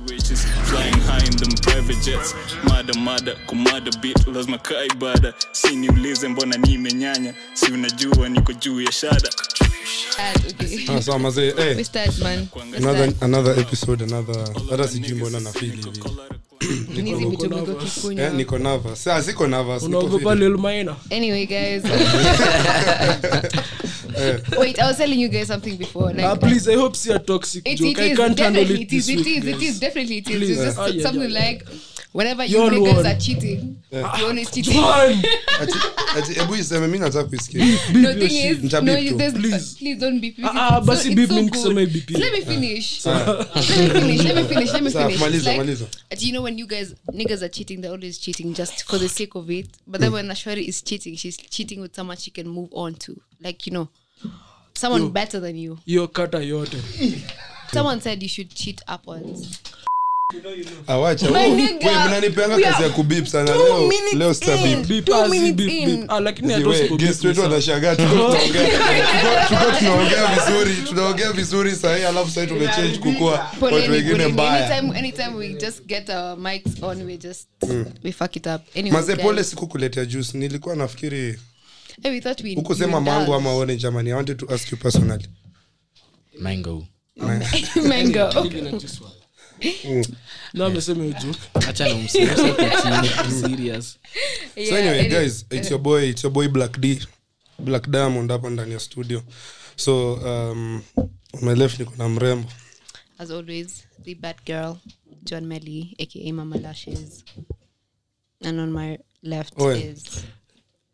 Riches flying high in them private jets. Mada mada kumada bit lazima kaa ibada si niulize mbona nimenyanya si unajua niko juu ya shada. Ah, sawa mazee eh, another, another episode another hata sijui mbona na hivi. Eh, niko nervous. Ah, siko nervous unaogopa feeling. lelmaina Anyway, guys. Wait, I was telling you guys something before. Like, uh, please i hope see a toxic It, joke it i can't handle it it is this it week, is it guys. is definitely it is Please. it's just uh, yeah, something yeah. like whenever you niggas are cheating you're always cheating hebu iseme mi nataka kuisikia no thing is no you, tu. Please. please don't beep Ah, ah, basi beep good. some beep. Let me finish let me finish let me finish let me finish maliza, maliza. do you know when you guys niggas are cheating they're always cheating just for the sake of it but then when Ashwari is cheating she's cheating with someone she can move on to like you know someone better than you. Hiyo kata yote. Someone said you should cheat upwards. Awacha My nigga, mnanipeanga we kazi ya kubip sana. two leo minutes leo stabip in. Beep, Two ah. Ah, tunaongea tuko- tuko tunaongea vizuri tunaongea vizuri sahii alafu sahii tumechange kukua watu wengine poleni. mbaya. Anytime, anytime we just get our mics on, we just we fuck it up. Anyways, maze guys. pole siku jus nilikuwa nafikiri Hey, we thought we hukusema we mango ama one jamani i wanted to ask you personally. Mango. Mango. amesema acha na msimusa serious. So anyway guys it's your boy it's your boy black d black diamond hapa ndani ya studio. So um, on my left niko na mrembo. As always, the bad girl, John Melly, aka Mama Lashes, and on my left Oe. is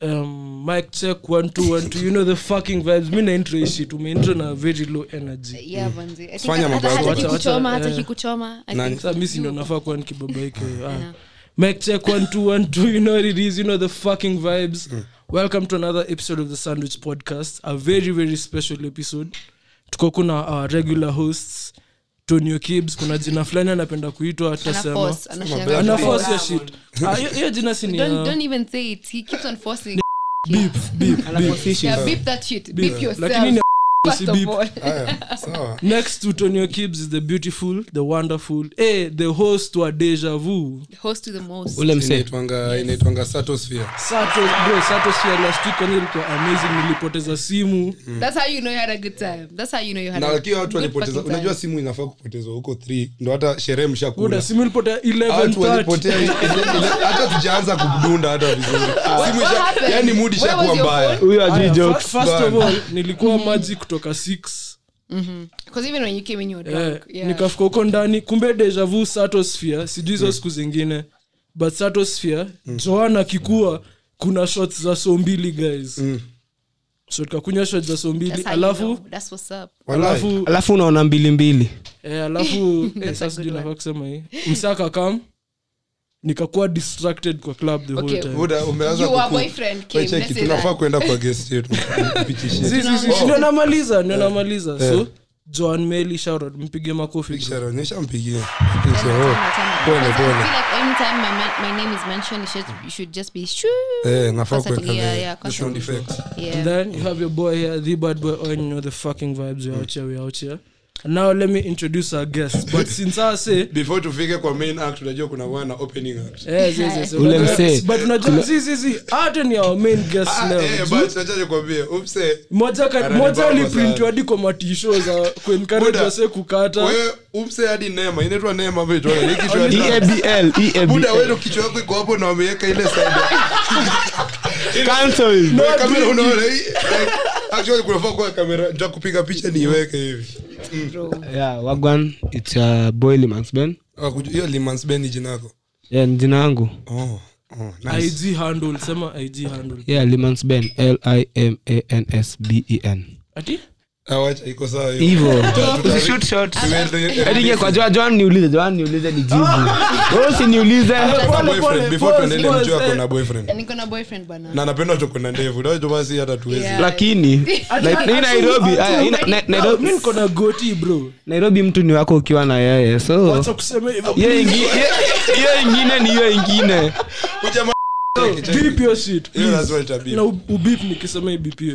um, mic check one two one two you know the fucking vibes mi naintro ishit ishi tumeintro na very low energy yeah, Vanzi. I think Fanya mambo hata yako. hata Wacha- kikuchoma, wacha, hata eh. kikuchoma. I Nani? think sa mi sindo nafaa kuwa nikibabaike ah. Mic check one two one two you know what it is you know the fucking vibes welcome to another episode of the sandwich podcast a very very special episode tuko kuna our regular hosts tonio kibs kuna jina fulani anapenda kuitwa atasema tasema force, anashangaa black ana kuforce. force ya shit Ah, hiyo- jina si ni Don't, ya- don't even say it. He keeps on forcing. beep beep beep Yeah, beep that shit. Beep yourself. lakini haya sawa. Next to tonio kibs is the beautiful the wonderful eh the host wa deja vu. Host to the most. ule msee. Inaitwanga inaitwanga satosphere. Sato bro sato last week kwanza ilikuwa amazing nilipoteza simu. That's how you know you had a good time. That's how you know you had na lakini watu walipoteza unajua simu inafaa kupotezwa huko 3 ndo hata sherehe mshakula. Simu ilipotea 11:30 walipotea ile- ile- hata tujaanza kudunda hata vizuri. Simu yani ishakuwa your mbaya. huyo Aya, ajui fir- jokes. first of all nilikuwa maji kutoka 6 six even when you came in, you were eh. Yeah. nikafika huko ndani kumbe deja vu satosphere sijui hizo siku zingine but satosphere joana akikuwa kuna shots za so mbili guys so tukakunywa shot za so mbili alafu know. That's what's up. Walai. alafu alafu unaona mbili mbili eh, alafu eh, sasa sijui nafaa kusema hii msaka kam nikakuwa distracted kwa club the whole Okay. time Buda, umeanza Your kuku- boyfriend came. Wewe cheki, Let's say tunafaa kwenda kwa guest yetu Tupitishie. Si, si, si, si, ndio namaliza ndio namaliza Eh. so joan meli shout mpige makofi shout out. nishampigia So, oh, pole, pole. anytime my, my name is mentioned, it should, you should just be shoo. eh, you have your boy here, the bad boy, on you know the fucking vibes. We're out here, we're out here. Now let me introduce our guest. But since I say, before tufike kwa main act unajua kuna wana opening act yes, yes, yes. Ule but- msee. But unajua, si, si, si, hata ni our main guest Ah, leo. eh, but acha nikwambie umse Moja ka- moja ni print hadi kwa matisho za kuencourage Buda. wase kukata wewe umse hadi nema inaitwa nema vitu ni kichwa ya eabl buda wewe kichwa yako iko hapo na wameweka ile side cancel. Wewe kamera unaona hii? Actually kunafaa kuwa kamera nitakupiga picha niiweke hivi. Yeah wagwan it's a boy limansben Ah, hiyo Limans Ben ni jina yako? Yeah ni jina yangu. Oh oh nice. Ig handle sema ig handle. Yeah limansben l i m a n s b e n. Ati ah niulize Joan nijibu na napenda choko na ndevu. Hata tuwezi. Lakini nairobi niko na goti bro. Mtu ni wako ukiwa na yeye so. Hiyo ingine ni hiyo ingine. Shit. Na ubip nikisema ibipie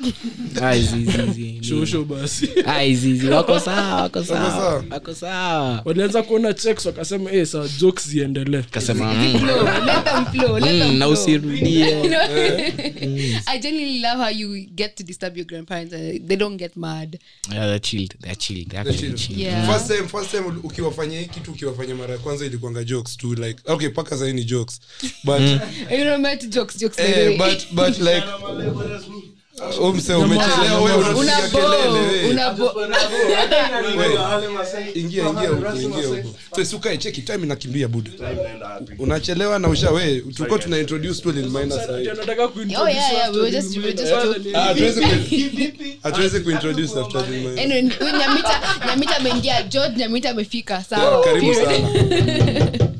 Shosho wako sawa wako sawa. sawa. wako sawa. Walianza kuona checks wakasema eh saa jokes ziendelee. Kasema mm, mm, na usirudie. I genuinely love how you get to disturb your grandparents. They don't get mad. yeah, they're chilled they're chilled they're actually chilled. Yeah. first time first time ukiwafanyia kitu ukiwafanyia mara ya kwanza ilikuanga jokes tu like okay paka sahii ni jokes. But You know, met jokes, jokes. eh, but but like umse umechelewa wewe unapiga unachelewa na usha we tuko tuna introduce tu linmaina ah, ameingia george nyamita amefika sawa.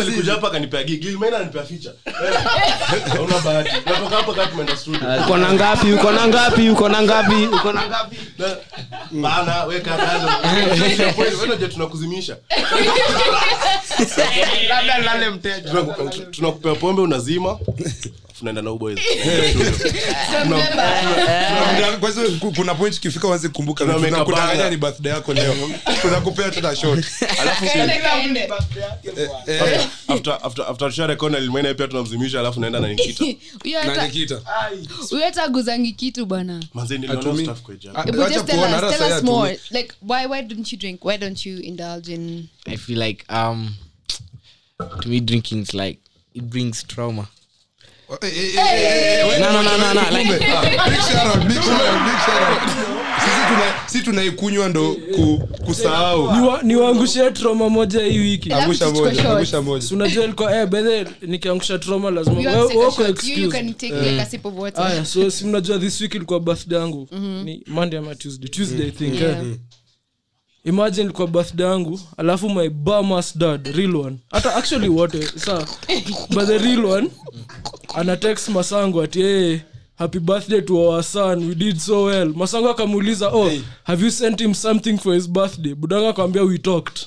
alikuja hapa akanipea ananipea Eh, hauna bahati. Natoka hapa kama tumeenda uko na ngapi? Uko na ngapi? Uko na ngapi? Uko na ngapi? Na- weka kando tunakuzimisha. Tunakupea pombe unazima tunaenda na Kuna- ku- kuna point kifika wanze kumbuka. Tuna make a tunakudanganya banger. ni birthday yako leo. Tunakupea tena shot eh, after Lilmaina pia tunamzimisha alafu naenda na Nikita. Na Nikita. Huyo hata aguzangi kitu bwana. Manze niliona stuff kwa jana But just tell us, tell us more. Like, why, why don't you drink? Why don't you indulge in? i feel like um to me drinking is like it brings trauma si tunaikunywa ndo kusahau niwaangushie troma moja hii wikiunajua likobedhe nikiangusha troma lazimawoko so si this week ilikuwa birthday yangu ni monday ama tuesday tuesday yeah imagine kwa birthday yangu alafu my bamas dad real one. Hata actually wote sa but the real one ana text masango ati hey, happy birthday to our son we did so well. Masango akamuuliza oh have you sent him something for his birthday? Budanga akamwambia we talked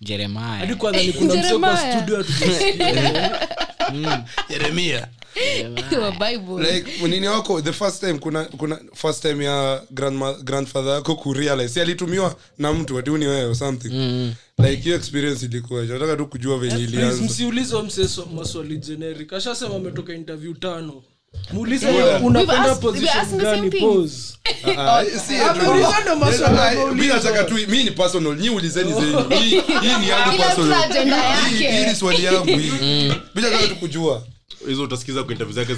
jeremiah. Hadi kwanza ni kuna msee kwa Jeremiah. studio hatujasikia. jeremia Your Bible. like nini wako the first time kuna kuna first time ya grandma, grandfather yako kurealize alitumiwa na mtu ati wewe or something. Like hiyo experience ilikuwa nataka tu kujua venye Please, ilianza msiulize msee so- maswali generic. Ashasema ametoka interview tano muulize unakwenda position gani? pose. Ah, ah. Nataka tu mi ni personal nyi ulizeni zenu. Hii ni yangu personal. hii ni swali yangu hii. Mm. Mi nataka tu kujua. Hizo utasikiza kwa interview zake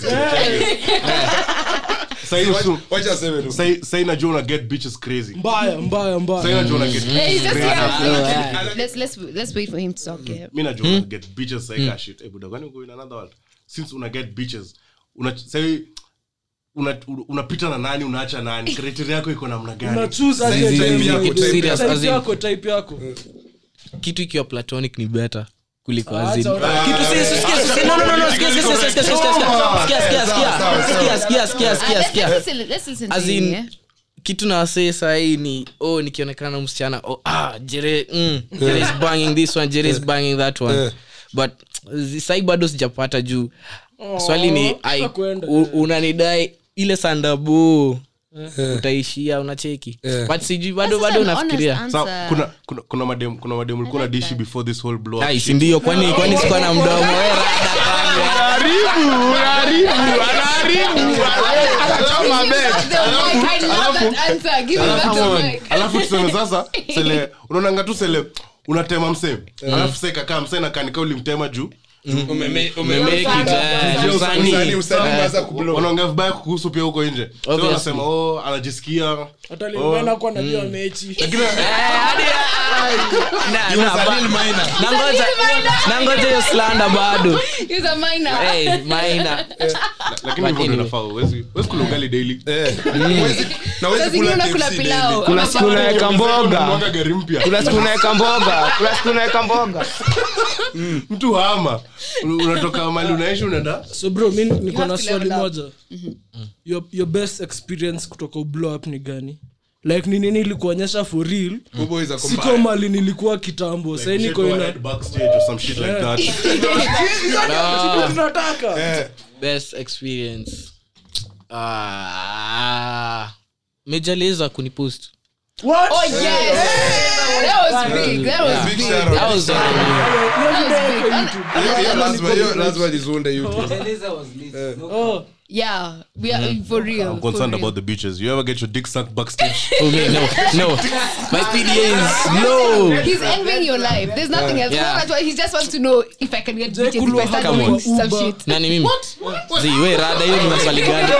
eh. sai najua una get bitches crazy. Mbaya mbaya mbayami najua mm. hmm? get bitches like hmm. shit. Eh, Ebuda kwani uko in another world? Since una get bitches una, sahi, una, na nani unaacha nani kriteria yako iko namna ganiyako type yako kitu ikiwa platonic ni better kuliko kitu nawasee sahii ni oh nikionekana msichana oh, ah, jere, mm, jere is this one jere is that one but sahii bado sijapata juu swali ni unanidai ile sandabu utaishia unacheki. Yeah. but sijui bado bado unafikiria. Kuna kuna kuna madem kuna madem ulikuwa na dishi before this whole blow up si ndio kwani kwani sikuwa na mdomo? We rada Alafu- alafu tuseme sasa sele unaonanga tu sele unatema msee. Alafu sekakaa msee nakanika ulimtema juu Wanaongea vibaya kuhusu pia huko nje. Wanasema oh anajisikia. Nangoja hiyo slanda bado. Lakini inafaa. Daily. Kuna siku unaweka mboga. kuna siku unaweka mboga. Kuna siku unaweka mboga. Mtu hama unatoka mali unaishi unaenda? So bro mi niko na swali level up. moja. Your, your best experience kutoka ublow up ni gani? Like ni nini ilikuonyesha for real? Are siko mali nilikuwa kitambo. Sai niko Go ina ahead backstage or some shit like that. Tunataka. Best experience. Mejaliza kunipost What? Oh, yes. That was big. That was big big. shout out. That was, uh, That was big. And- Hiyo- hiyo lazima- hiyo lazima lizunde YouTube. Oh, Yeah, we are mm-hmm. for real. I'm concerned real. about the beaches. You ever get your dick sucked backstage? oh, man, no, no. My PDA is no. He's envying your life. There's nothing else. Yeah. That's why he just wants to know if I can get Jay bitches if I start Come doing on. some shit. nani mimi What? Zi, we rada hiyo ni maswali gani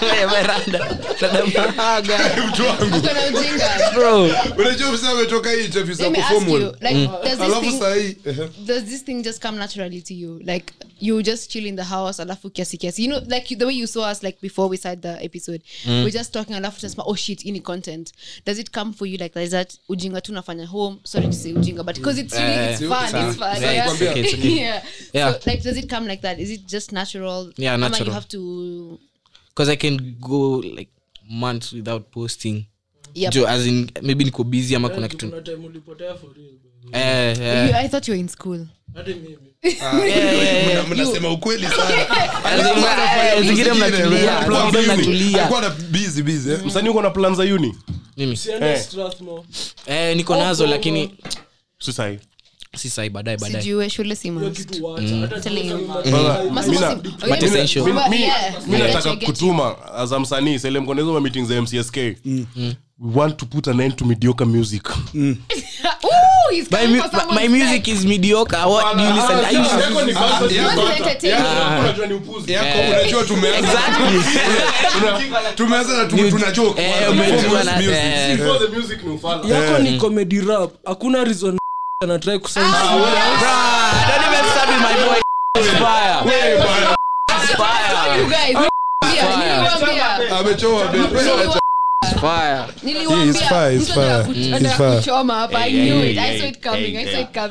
We, rada rada mahaga Mtu wangu. Uko na ujinga. bro unajua msee ametoka hii interview za Let me ask you, like, does this thing does this thing just come naturally to you like you just chill in the house alafu kiasi kiasi you know like the way you saw us like before we started the episode we're just talking alafu just oh shit ini content does it come for you like that? is that ujinga tu nafanya home sorry to say ujinga but because it's really Eh, it's fun it's fun Yeah, yeah, okay, it's okay. yeah. Yeah. so like does it come like that is it just natural Yeah, Ama natural. you have to because i can go like months without posting Yep. jo as in maybe niko busy ama kuna kitu. kuna eh, you, i thought you were in school. Hadi mimi. Mna- mnasema ukweli sana. As in, zingine mnatulia. Zingine mnatulia. Alikuwa na busy busy. Msanii uko na plan za uni? mimi. Siende strathmore eh, niko nazo lakini Si si sai baadaye baadaye. Shule si kitu oh, mi- nataka kutuma as msanii sele mkona hizo meeting za mcsk we want to put an end to mediocre music. Ooh, he's my, mu- for my, my music neck. is mediocre. What do you listen You to entertain you. yako unajua tumeanza exactly. Tumeanza joke. eh, eh, Before the music ni ufala. yako ni comedy rap. Hakuna reason anatrai kusain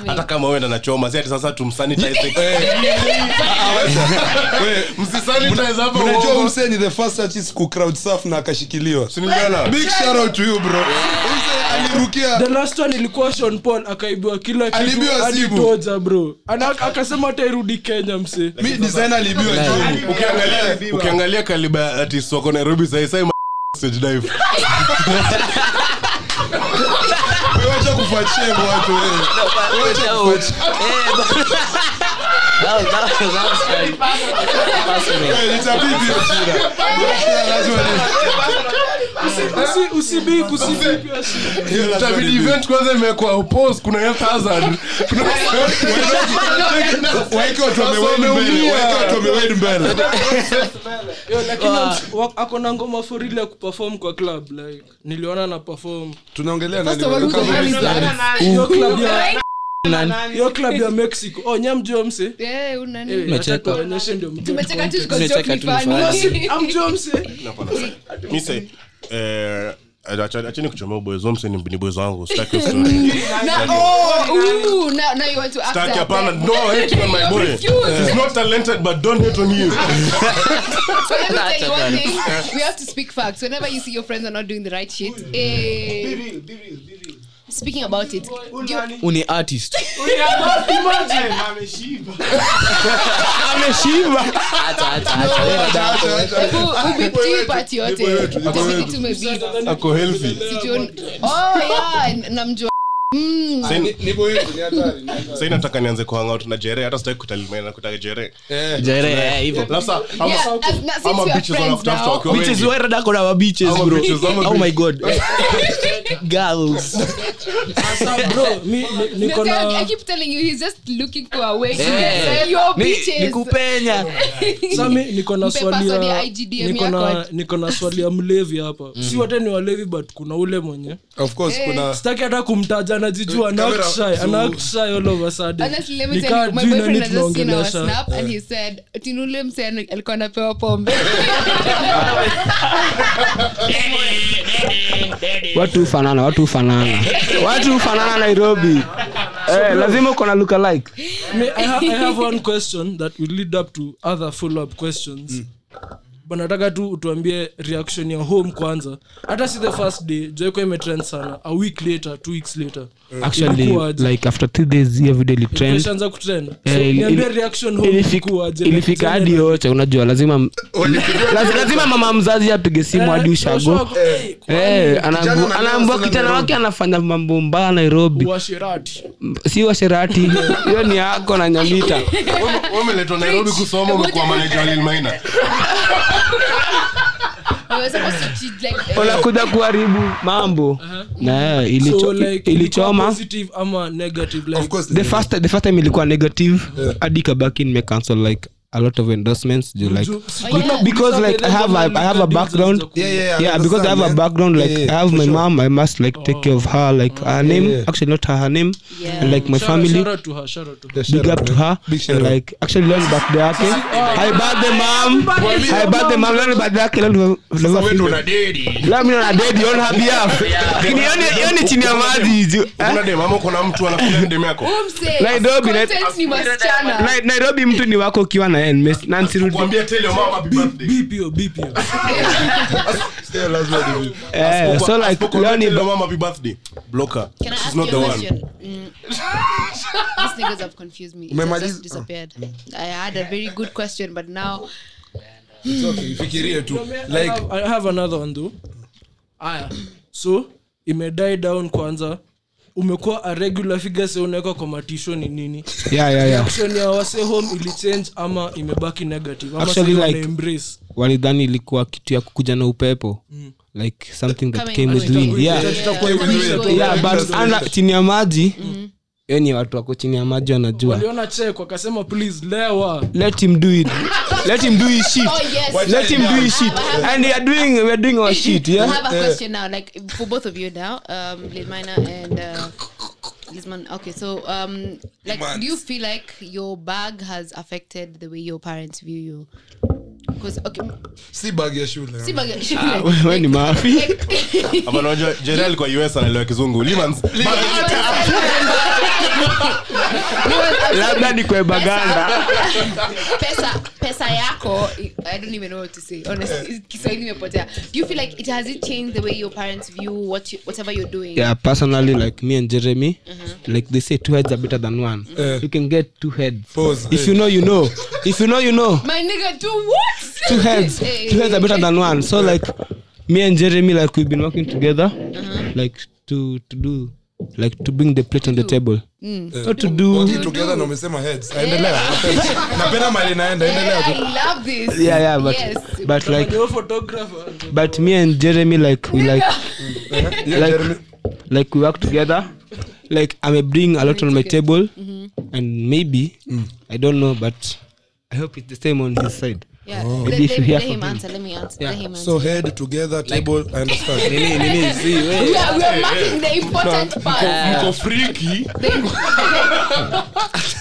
hata kama uenda nachoma si sasa tumsanitize. We, msisanitize hapo unajua uongo. umse ni the first artist ku surf na akashikiliwa. Big shout out to you bro. alirukia. The last one ilikuwa Sean Paul akaibiwa kila kitu hadi simu. bro. Akasema hata irudi kenya mse mi design alibiwa ukiangalia ukiangalia kaliba artist wako nairobi saisai kufuatia watu kufuatia That was- ako na ngoma for ya kuperform kwa club like niliona na perform tunaongelea? Hiyo club ya mexico. Oh nyamjua mse. Eh, unani? Eh, ndio mse. Eh, kuchomea wamse ni ni wangu sitaki hiyo story. Na- ooh, now- now you want to act Sitaki, that. hapana. no hating on my boy. He's not talented but don't hate on him But let me tell you one thing. We have to speak facts. Whenever you see your friends are not doing the right shit, speaking about it uni artist ameshiba Acha, acha, acha. Wewe rada yako, wewe. Hebu ubitii part yote Jibu wetu, jibu Itabidi wetu. tumebeat. ako healthy Situation- Oh, yeah, namjua Mm. sai nataka nianze kuhangout na jere hata sitaki kutalimena kutaka jere. Eh, Oh niko na Eh. swali ya mlevi hapa. Si wote ni walevi but kuna ule mwenye. Of course kuna sitaki hata kumtaja anajijua Kamera, anakshy so- anakshy all of a sudden. Honestly, let me Nikaa tell you, my juu nani boyfriend has just seen our tunaongelesha. snap and he said, tinule mse alikuwa anapewa pombe. watu hufanana watu hufanana. Watu hufanana nairobi. Eh, lazima uko na luka like I, I have one question that will lead up to other follow up questions. But nataka tu utuambie reaction ya home kwanza. Hata si the first day joeko imetrend sana. A week later two weeks later. Actually like after two days hiyo video ilitrend kutrend. Eh, home ilifika hadi yote unajua lazima lazima mama mzazi apige simu hadi Eh, ushago. ushago, eh, Eh, anaambua kijana wake anafanya mambo mbaya nairobi. Si washerati hiyo ni yako na nyamita. Nairobi kusoma umekuwa Unakuja kuharibu mambo. Na eh, ilicho- so like ilichoma. negative like of the first, the first time ilikuwa negative. Hadi kabaki nimecancel like a lot of endorsements juu like Oh, yeah. because like I have a, I have a background. yeah yeah yeah, yeah because I have a background like Yeah, yeah, I have my sure. mom I must like take care of her like her name. Yeah. actually not her, her name Yeah. and like my Shout- family. shout out to her, shout out to her. Big up to her. Big and like actually learn birthday yake. Hi birthday mom hi birthday mom learn birthday yake learn leo Wewe una dedi. leo mimi na dedi on her behalf lakini yoni yoni chini ya maji juu eh? Kuna dem. Mama kuna mtu anakuja dem yako? Nairobi, nairobi mtu ni wako ukiwa na yeye, nimes- na nsirudi kuambia tell your mom happy birthday BPO, BPO. Still lazima ni- Eh, so like Asipokuambia tell your mom happy birthday block Can she's not the one? Mm. These niggas have confused me. It just disappeared. I had a very good question, but now It's okay, ifikirie tu like I have another one though aya so imedie down kwanza umekuwa a regular figure se unaweka kwa matisho ni nini? Yeah, yeah, yeah. action ya wase home ilichange ama imebaki negative? Ama Actually, like- wana embrace walidhani ilikuwa kitu ya kukuja na upepo. Like something that Coming came with wind yeah. yeah. Yeah, yeah but under chini ya maji hiyo ni watu wako chini ya maji wanajua. Waliona wakasema please lewa. Let him do it. Let him do his shit. Oh, yes. let him do his shit. And we are doing we are doing our shit I have a question now, like for both of you now, um, Lil and uh, Lisman. Okay, so um, like, do you feel like your bag has affected the way your parents view you? Because okay, si bag ya shule. see, bag, we ni maafi. Hapa unajua Jerry alikuwa US anaelewa kizungu. Limans labda ni kwe baganda. Pesa pesa yako i don't even know what to say. Honestly kiswahili imepotea. Do you feel like it has it changed the way your parents view what you, whatever you're doing? Yeah personally like me and jeremy like they say two heads are better than one. Uh, you can get two heads. Pause. if you know you know. If you know you know. My nigga two what? Two heads. Hey. two heads are better than one. So like me and jeremy like we've been working together like to to do like to bring the plate on the table. Not to do. Together na umesema heads. Endelea Napenda- mali naenda endelea i love this. Yeah yeah but yes. but like but me and jeremy like we like like like we work together like i may bring a lot on my table and maybe i don't know but i hope it's the same on his side. Yeah Maybe let, if let, let him answer let me answer let him answer. So head together table i understand. Nini nini see we are, we are marking the important part. Mko freaky.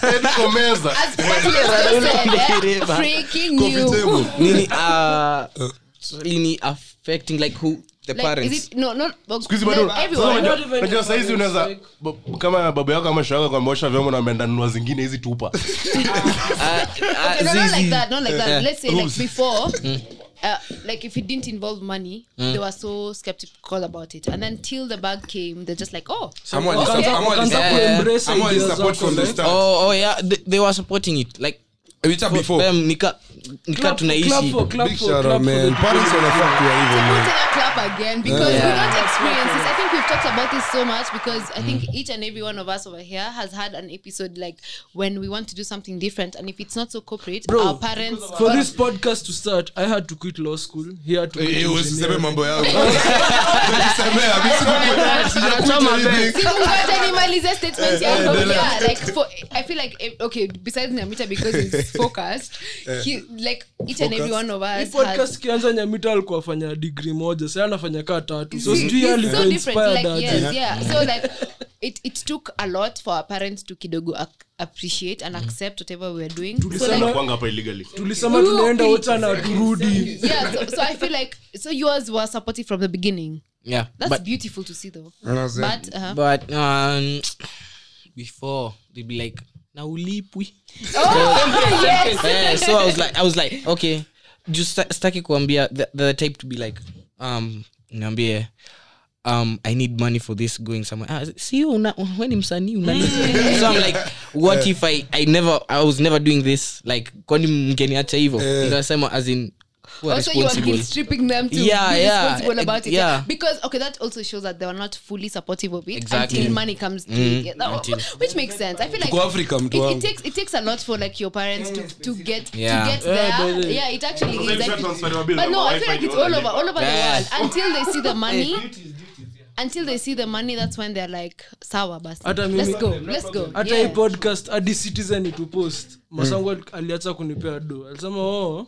Head kwa meza as Patrick said, freaking you nini uh, nini affecting like who is saizi unaweza kama babu yako ama shaka kwa vyombo na ameenda nunua zingine hizi tupa uh, like that, not like that. Yeah. Let's say like before, uh, like if it didn't involve money, Mm. they were so skeptical about it. And then till the bag came, they're just like, oh, someone okay. is wali- Yeah. kuembrace ama support from the start. oh, oh yeah they, they were supporting it like Vita before. them nika nika Clap- tunaishi Big for- shout out, man. the- Parents wanafaa kuwa hivyo, man. clap again because Yeah. we don't experience this. I think we've talked about this so much because I think each and every one of us over here has had an episode like when we want to do something different, and if it's not so corporate, Bro, our parents. for this podcast to start i had to quit law school he had to quit Eh, eh, usiseme mambo yangu Ulisemea, mi siku- sijakuta anything. Singoja nimalize statement yangu. Yeah, like for I feel like eh, okay, besides Nyamita because he's focused, he like each and every one of us podcast kianza nyamita alikuwa afanya digri moja sa anafanya kaa tatu so sijui alikuwa inspired Like, yes, yeah. So like it, it took a lot for our parents to kidogo ac- appreciate and accept whatever we were doing. So like, kwanga hapa illegally tulisema tunaenda wote na turudi yeah, so, so I feel like so yours were supportive from the beginning. yeah That's but beautiful to see though. But but um, before they'd be like na ulipwi oh, yes. Eh, so i was like i was like okay just staki kuambia the, the type to be like um niambie um i need money for this going somewhere ah, see you una, ni msanii una so i'm like what if i i never i was never doing this like kwani mngeniacha hivyo Eh. nikasema as in who are also you are guilt stripping them to Yeah, be yeah, responsible about it yeah. because okay that also shows that they were not fully supportive of it Exactly. until money comes to Mm, yeah, that- until- which makes sense. I feel like Africa, it, it takes it takes a lot for like your parents to to get Yeah. to get Yeah, there. yeah it actually is like, but no i feel like it's all over all over the world. Until they see the money until they see the money that's when they're like sawa basi. Hata mimi- let's go let's go. hata hii yeah. podcast hadi citizen itupost. Masangu al- aliacha kunipea do. Alisema oh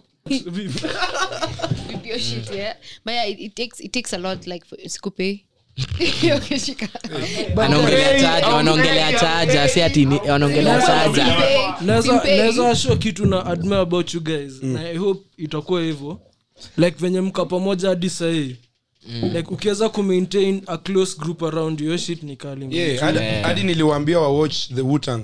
your shit, yeah. But yeah, it, it takes it takes a lot like sikupe. wanaongelea chaja si ati wanaongelea chaja Naweza- Simpei. kitu na admire about you guys na i hope itakuwa hivyo like venye mka pamoja hadi sahii like ukiweza kumaintain a close group around your shit ni kali Yeah, hadi- hadi niliwaambia wa the Wu-Tang.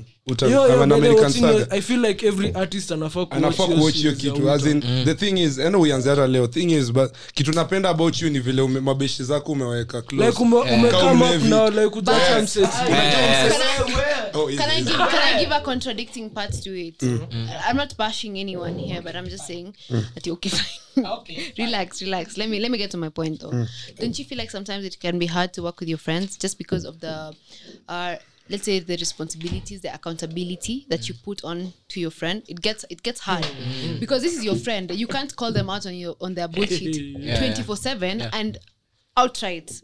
Anafaa kuwatch hiyo kitu as in, Wu-Tang. the thing is eno uianze hata leo thing is but kitu napenda about you ni vile ume, mabeshi zako umeweka close. like ume, ume Kama come up ulevi. na like kujacha mseti Can I, is- can I is- give can I give a contradicting part to it? I'm not bashing anyone here, but I'm just saying that you're okay. Fine. relax, relax. Let me let me get to my point though. Don't you feel like sometimes it can be hard to work with your friends just because of the uh let's say the responsibilities the accountability that you put on to your friend it gets it gets hard because this is your friend. You can't call them out on your on their bullshit Yeah. 24 7 and outright.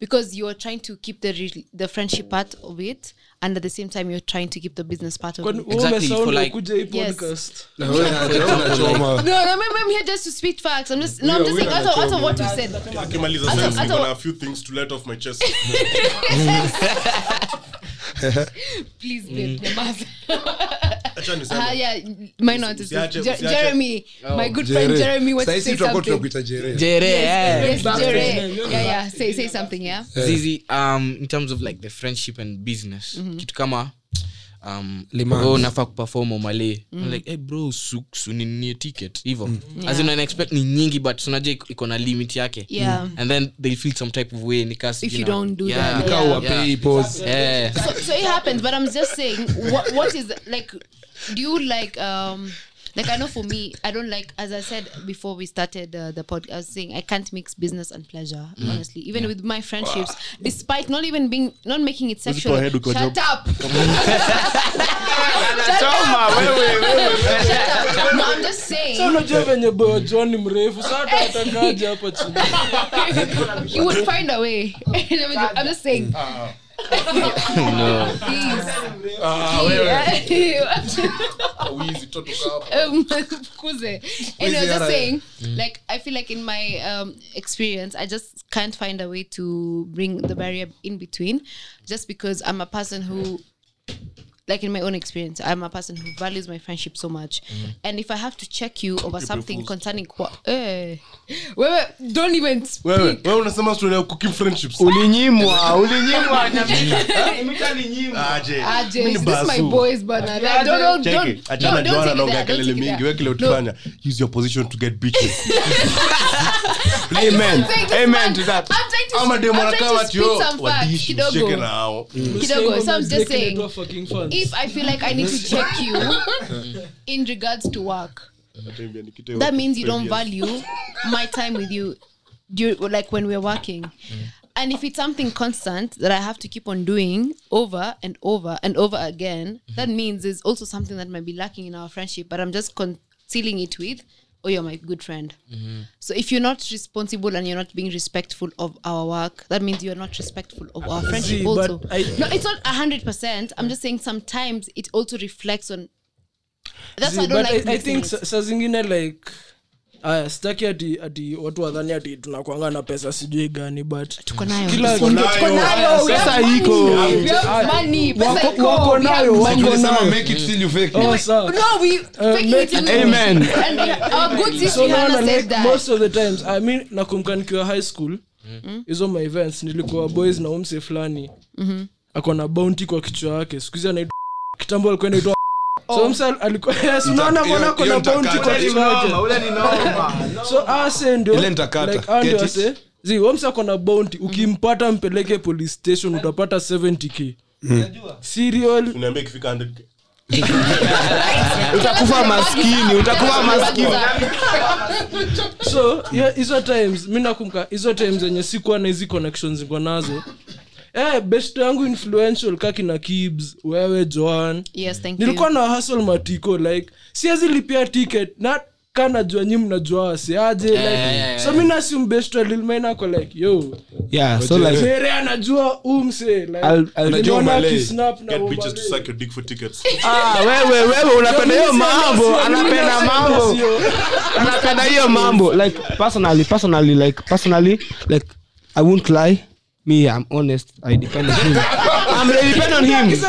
Because you're trying to keep the re- the friendship part of it and at the same time you're trying to keep the business part of it. Exactly, for like- Yes. podcast. Na wewe na- wewe unachoma. no no I'm, I'm here just to speak facts. I'm just no i'm just saying out of, out of what you said. Akimaliza Hata- sense, hata- niko a few things to let off my chest please babe nyamaza. Niseme. Ah, something? yeah. zizi um in terms of like the friendship and business kitu kama um Limans. oh, nafaa kuperform like hey bro su- suninie ticket hivo as in expect ni nyingi but unajua iko- na limit yake Yeah. and then they feel some type of way nikas If you don't do that, Kaa Yeah. uwapei pause. yeah. so, so it happens but i'm just saying what, what is like do you like um like i know for me i don't like as i said before we started uh, the podcast i was saying i can't mix business and pleasure honestly. Even with my friendships despite not even being not making it sexual shut up. Shut up. no i'm just saying. Sasa unajua venye boyo ni mrefu sata atakaje hapa chini. He would find a way. I'm just saying. No. Um, Kuze. anyway, I was just saying, like, I feel like in my um, experience, I just can't find a way to bring the barrier in between, just because I'm a person who like in my own experience i'm a person who values my friendship so much. And if i have to check you over something concerning qua- eh, wewe don't even speak. wewe wewe unasema story ya cooking friendships. Ulinyimwa ulinyimwa aje. Ah, Jace, ni this is my boys but I don't- don't- don't-. Achana don't- don't Joanna don't kelele mingi. wewe kile utufanya use your position to get bitches amen. Amen to that. I'm trying to- ama I'm demo some facts, wadishi kidogo. cheke nao Kidogo. So I'm just saying, if I feel like I need to check you in regards to work, that means you don't value my time with you, during, like when we're working. And if it's something constant that I have to keep on doing over and over and over again, that means there's also something that might be lacking in our friendship, but I'm just concealing it with, oh, you're my good friend. Mm-hmm. So if you're not responsible and you're not being respectful of our work, that means you're not respectful of our friendship See, also. I- no, it's not hundred percent. I'm just saying sometimes it also reflects on. That's why I don't but like. I, I think sa, it. sa zingine like aya sitaki ati ati watu wadhani ati tunakwanga na pesa sijui gani but Tuko nayo. kila Tuko nayo. We Pesa have money. iko. We have money. Pesa Wako- iko. wako We have nayo, money. wako tulisema nayo. make it till you fake it. oh sawa No, we fake make it. till- Amen. And our good sis so Rihanna naona said like that. most of the times i mean nakumbuka nikiwa high school hizo my events nilikuwa boys na umse fulani ako na bounty kwa kichwa yake sikuhizi anaitwa kitambo alikuwa naitwa so mse alikuwa yes unaona mbona ako bounty kwa so ase ndio like, ndio Get zi wamse ako bounty. Ukimpata mpeleke police station utapata 70k serial uniambia ikifika 100k utakufa maskini utakufa maskini. so yeah, hizo times mi nakumka hizo times zenye sikuwa na hizi connections ziko nazo eh, best yangu influential kaki na kibs. Wewe joan. Yes, thank nilikuwa you. na hasl matiko like siwezi lipia ticket. Na kanajua nyi mnajua wasiaje like, yeah, yeah, so mi nasium best lilmainako like yo. Yeah so like sere anajua umse ah wewe wewe unapenda hiyo mambo? anapenda mambo? anapenda hiyo mambo? Like personally personally like personally like i won't lie me i'm honest. I depend on him. I'm I depend on him. He's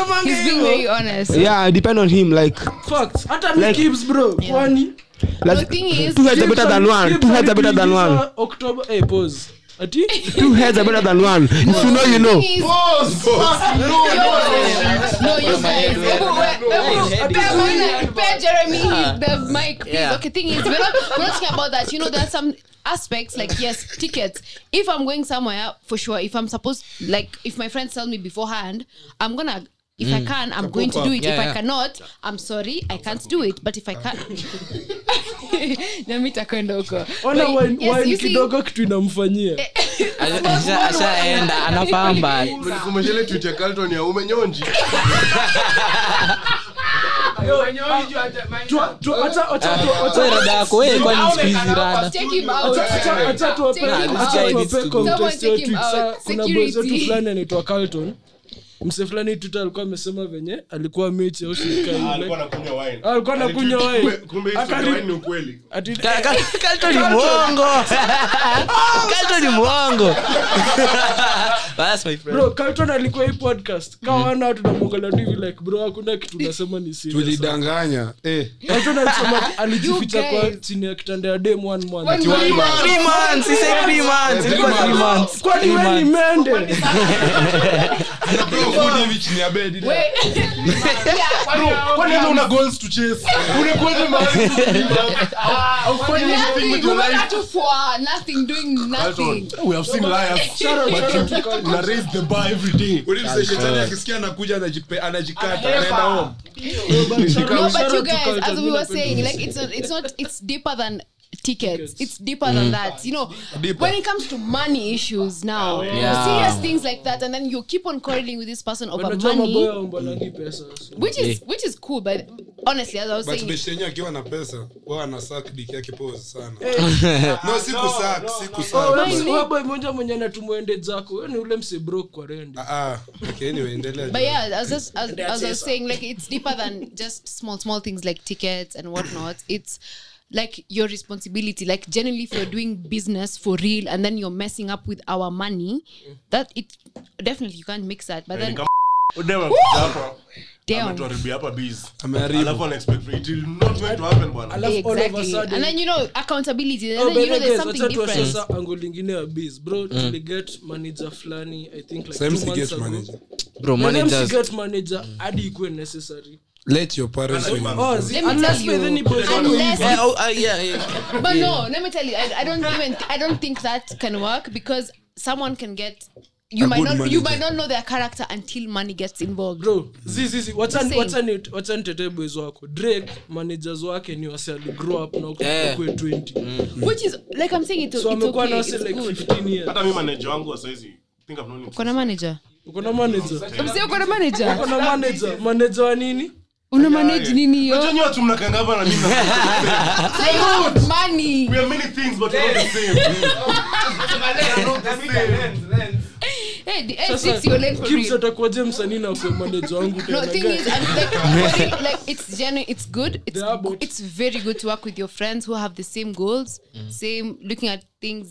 being very honest. yeah i depend on him like facts. hata me Like- kibs bro kwani? The like thing is, two heads are better than one two heads are better than one. October eh pause ati two heads are better than one if you know you know is- No, no, you guys. Ebu- ebu- Pea Maina- pea Jeremy the mic, please. Yeah. Okay, thing is, we're not, we're not talking about that. You know, there are some aspects like yes, tickets. If I'm going somewhere, for sure. If I'm supposed, like, if my friends tell me beforehand, I'm gonna. If I can, I'm going to do it. Yeah, if I cannot, I'm sorry, I can't do it. But if I can, nami takwenda huko. ona wine- kidogo kitu inamfanyiaashaenda Asha- ashaenda anapamba kumeshele tweet ya ya umenyonji Tua- tu- acha- acha tu- acha- so rada yako kwani siku hizi rada Take him out. acha- acha tuwape- Take him acha out. tuwape Someone contest take yetu. him Sa- out. kuna boys fulani anaitwa carlton mse fulani twitter alikuwa amesema venye alikuwa mechi au shirika ile. alikuwa anakunywa wine. Ah, alikuwa ni mwongo. Kalto ni mwongo. Hii podcast. Kawana tunamwangalia tu hivi like bro hakuna kitu nasema ni tulidanganya. Eh. Alisema alijificha kwa chini ya kitanda ya dem one month. One month. Three months, he said three months. Ilikuwa three months. kwani Three we ni months. mende Hata una goals to chase? Unakuwaje mahali aufanye anything with your life. Nothing, doing nothing. we have seen liars. But you raise the bar every day. Mse shetani? Akisikia anakuja anajipe- anajikata anaenda home. No, but you guys, to as we were saying, like it's not, it's not, it's deeper than tickets. tickets. It's deeper mm. than that. You know, Deeper. when it comes to money issues now, Yeah. serious things like that, and then you keep on quarreling with this person over money, which is which is cool. But honestly, as I was but saying, beshte akiwa na pesa wao anasak dik yake pose sana no sikusak sikusak boy moja mwenye anatumwende zako we ni ule mse brok kwa rende Ah, ah. okay anyway endelea but yeah, as as, as I was saying, like it's deeper than just small small things like tickets and whatnot. It's like your responsibility. Like generally, if you're doing business for real and then you're messing up with our money, that it definitely you can't mix that. But then And then you know accountability. And Oh, then by you the know way, there's guys, something wacha tuwashe different. sasa angle lingine ya bs bro tuliget manager fulani i think like two months ago. bro manager hadi ikuwe necessary let your parents win. oh Let me unless tell with you, anybody unless yeah, oh, uh, yeah, yeah. but no let me tell you I, I don't even I don't think that can work because someone can get you A might not. Manager. you might not know their character until money gets involved. Bro zizizi Same. wachanitete boys wako? Drake managers wake ni wase aligrow up na Yeah. kwe 20 which is like I'm saying it, so it's amekuwa okay na it's wase like good. 15 years. Hata mi manager wangu wa saizi think I've known him kuna manager? Uko na manager? Msio uko na manager. Uko na manager. Manager wa nini una manage nini hiyo? Unajua watu mnakanga hapa na mimi na- so you have money. We are many things but we're not the same hey, the- hey, Sasa, six your lane for Gibbs real. atakuwaje msanii na kwa wangu No, tena thing guys? is, I'm like, for real, like it's genuine, it's good. It's They are both. it's very good to work with your friends who have the same goals, same looking at things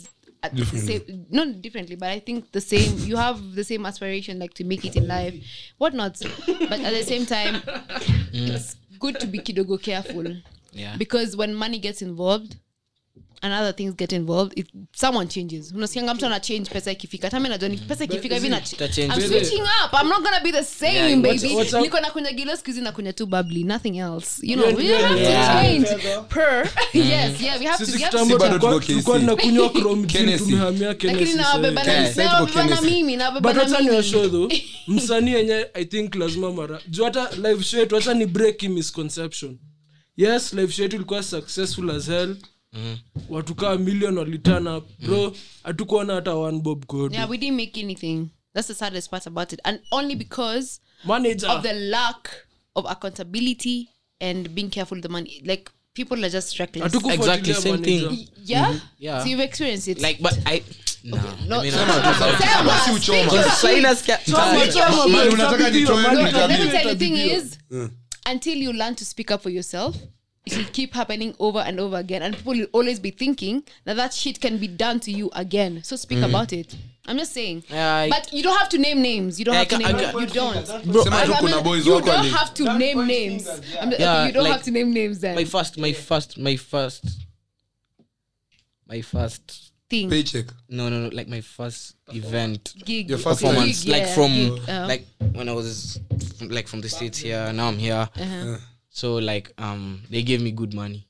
same, not differently, but I think the same. You have the same aspiration, like to make it in life, whatnot. But at the same time, mm. it's good to be kidogo careful Yeah. because when money gets involved. And other things get involved. If someone changes, unasikianga mtu ana change pesa ikifika. Hata mi najua ni pesa ikifika hivi switching up. I'm not gonna be the same, Yeah, baby. what's- what's? Niko na kunya gilo siku hizi na kunya tu bubbly, nothing else. You know, Yeah, we yeah, have yeah. to change per. yes, yeah, we have to. sisi We have to tulikuwa- tunakunywa Chrome tumehamia lakini Kennedy nawabeba na Yeah. Sasa tuko nawabeba na Kennedy. mimi nawabeba but na wacha niwashow mimi. though msanii yenye i think lazima mara juu hata live show yetu hata ni break misconception yes live show yetu ilikuwa successful as hell watu kaa million walitana bro hatukuona hata one bob code Yeah, we didn't make anything. That's the saddest part about it, and only because manager of the lack of accountability and being careful with the money. Like people are just reckless. Exactly, same manager. thing. Yeah, Yeah. So you've experienced it. like but i until you learn to speak up for yourself, it will keep happening over and over again, and people will always be thinking that that shit can be done to you again. So speak about it. I'm just saying, Yeah, I- but you don't have to name names. You don't Yeah, have to I name. ca- I you don't. Sema I tu mean, you don't have to name names. I'm just, Yeah, okay, you don't like- have to name names then. my first my first my first my first thing paycheck no no no like my first event gig Your first performance gig, like from gig, uh, like when i was from, like from the states here now i'm here uh-huh. So like um they gave me good money.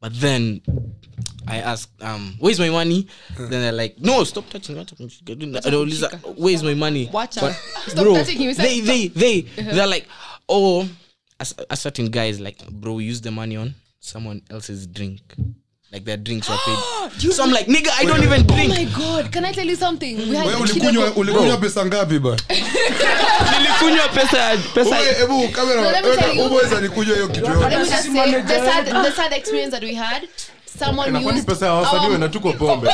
But then i asked um where's my money? Then they're like no stop touching what Nauliza, where's my money? Watch But, out. Stop bro touching him. He said, they they they they're like oh a, a certain guys like bro use the money on someone else's drink like their drinks were paid. You, so i'm like nigga i don't even drink. Oh my god, can I tell you something? We had ulikunywa ulikunywa pesa ngapi ba nilikunywa pesa pesa Wewe, hebu kamera ubweza nikunywa hiyo kitu the sad, the sad experience that we had, someone used pesa ya wasanii our- tuko pombe.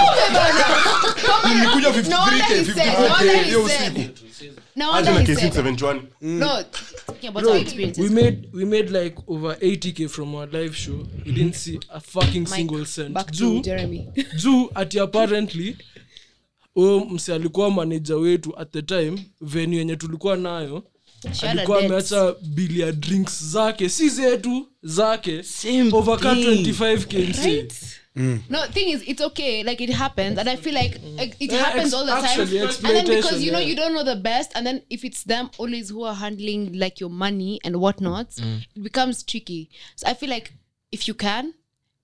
nilikunywa 53k he said, no 54k hiyo usiku No he kesi said. 721 No, yeah, but Bro, our we experiences. made we made like over 80k from our live show. We didn't see a fucking Mike, single cent. back to juu Jeremy. Zoo ati apparently huyo msi alikuwa manaja wetu at the time venue yenye tulikuwa nayo. Alikuwa ameacha bili ya drinks zake si zetu zake. Same overka 25k msi Right? No, thing is, it's okay. Like it happens, and I feel like it Yeah, happens all the time. And then because you know yeah. you don't know the best, and then if it's them always who are handling like your money and whatnot, it becomes tricky. So I feel like if you can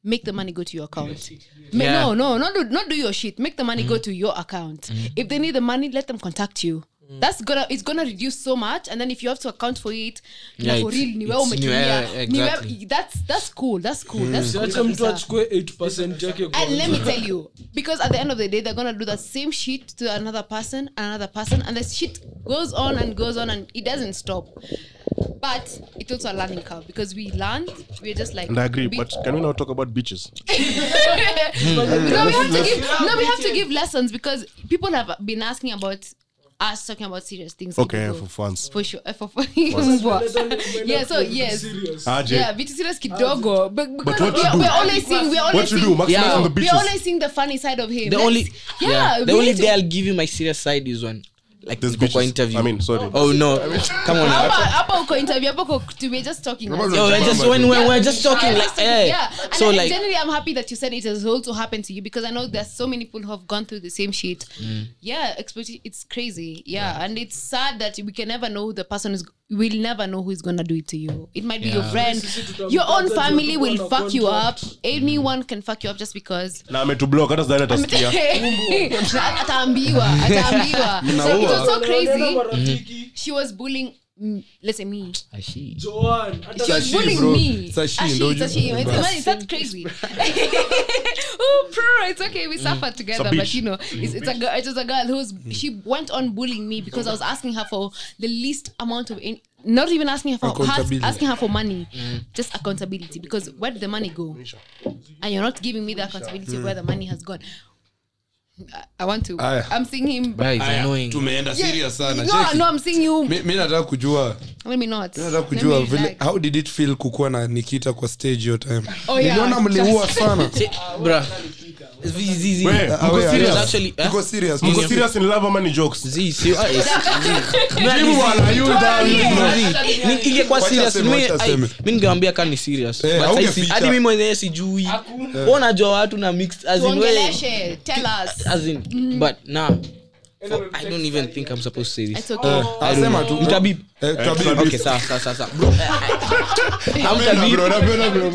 make the money go to your account. Yeah. No, no, not do, not do your shit. Make the money go to your account. If they need the money, let them contact you. Mm. That's gonna it's gonna reduce so much, and then if you have to account for it, Yeah, na for real, ni wewe it's umetumia, ni wewe- exactly. that's that's cool. That's cool. Mm. That's cool. siache mtu kabisa. achukue 8 yake And let me tell you, because at the end of the day, they're gonna do the same shit to another person, another person, and the shit goes on and goes on, and it doesn't stop. But it's also a learning curve because we learned. We're just like. and i agree be- but can we now talk about beaches no, we have to give. No, we have to give lessons because people have been asking about us talking about serious things. okay for fans For sure, uh, for, for yeah. So yes, aje yeah, vitu serious kidogo. But, but what you do? we're only seeing, we're what you to do seeing, maximize Yeah. on the we're only seeing the funny side of him. the Let's- only yeah, yeah, the only day to- I'll give you my serious side is when like interview I mean, sorry. oh no come on Hapa hapa uko interview hapa uko we're just talking. Yo, we're just when, we're just talking Yeah, like just- yeah. And so like generally, I'm happy that you said it has also happened to you because I know there's so many people who have gone through the same shit. Yeah, expect- it's crazy. Yeah, and it's sad that we can never know who the person is. We'll never know who is gonna do it to you. It might be your friend, your own family will fuck you up. Anyone can fuck you up just because. na ametublock hata sidhani atasikia. Ataambiwa ataambiwa. So it was so crazy. She was bullying mm, let's say me. Joanne, hata she was Sashi, bullying bro. me. Sashi, Sashi, ndo Sashi. It's, Bas. it's crazy. Oh bro it's okay. We suffered together but you know it's, it's a girl it was a girl who was she went on bullying me because I was asking her for the least amount of in, not even asking her for her, asking her for money. Just accountability because where did the money go? And you're not giving me the accountability of where the money has gone I, want to Aya. I'm seeing him Bruh, Aya, annoying tumeenda serious sana no, Cheki. no, I'm seeing you. Mi- mi nataka kujua Let me not. mi nataka Let me vile relax. how did it feel kukuwa na nikita kwa stage hiyo time Oh, yeah. niliona mliua sana bruh. Ah, ah, actually, eh? Ningewambia ka ni serious Eh, hadi mi mwenyewe sijui. Unajua watu na mixed as in we- Tuongeleshe. Tell us. as in but nah For- I don't even think I'm supposed to say this. It's okay. Eh, asema tu Mtabib. Eh, Tabib. Okay, sawa, sawa, sawa, sawa. Bro, eh, eh, I'm Napenda, Tabib. bro, napenda, bro.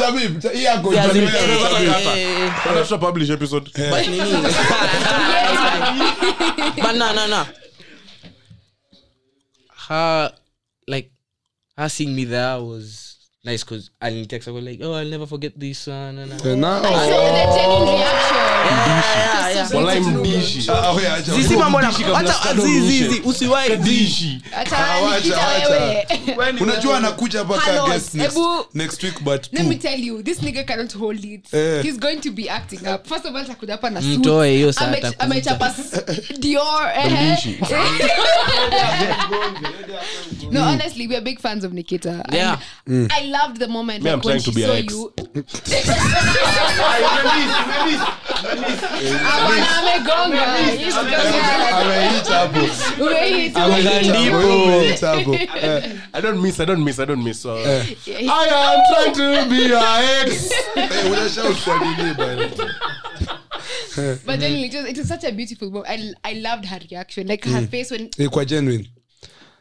Tabib, ta- hii yako, As in, Tabib. eh, eh, eh, eh. Hata tuta publish episode But nini? But nah, nah, nah. Her, like, her seeing me there was nice because I text. I was like, "Oh, I'll never forget this one." And I- Eh, na- I mambo na- Mdishi kabla wacha- skado zi- zi- urushe. zi, usiwahi dishi Acha Ah, wacha, Nikita wacha. wewe. unajua anakuja mpaka Carlos, guest next, ebu- next week but Let me two. tell you, this nigga cannot hold it. Eh. He's going to be acting up. First of all, atakuja hapa na suit. Mtoe hiyo amechapa Dior, eh. mm. honestly, we are big fans of Nikita. And mm. I loved the moment Me, I'm when she be saw her ex. you. Hapana, amegonga. He's gonga. Amehit hapo. Wait, Amegandipo. Amehit hapo. I don't miss i don't miss i don't miss so wait. i am trying to be a ex? But then it was, it was such a beautiful moment. I, I loved her reaction. Like her face when Eh, kwa genuine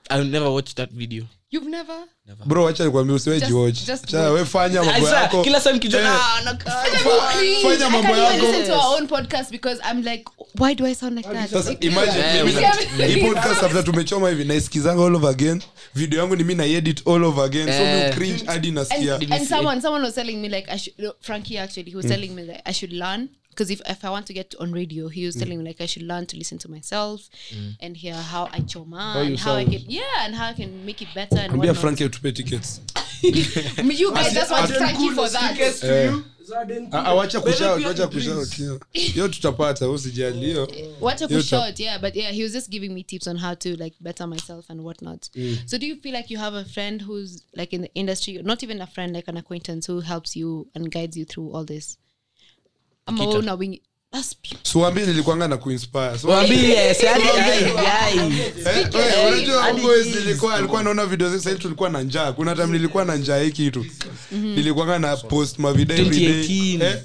I'll never watched that video. you've never. bro acha nikwambia usiwe Just- Acha, wewe fanya mambo yako. kila time kijua, Eh, ah, nakaa- fanya mambo yako. Listen to our own podcast because I'm like, why do I sound like that? sasa imagine mimi hii podcast after tumechoma hivi naisikizanga all over again. Video yangu ni mi na edit all over again. So Eh. cringe hadi nasikia. and, and someone someone was telling me like I should Frankie actually he was telling me that I should learn because if, if I want to get on radio he was telling me like I should learn to listen to myself mm. and hear how I choma you and how I can yeah and how I can make it better and whatnot. frank atupe tickets. I mean, you guys just want Frankie for that. Ah, ah, wacha kushout hiyo. tutapata usijali hiyo. What a You short yeah but yeah he was just giving me tips on how to like better myself and whatnot. So do you feel like you have a friend who's like in the industry not even a friend like an acquaintance who helps you and guides you through all this I'm a owner wing that's beautiful. Na kuinspire. So, Waambie, si hadi- ai, ai. Eh, wewe, unajua boys nilikuwa alikuwa naona video sahii tulikuwa na njaa. Kuna tam nilikuwa na njaa hii kitu. Nilikwanga na post ma video every day. 2018. eh?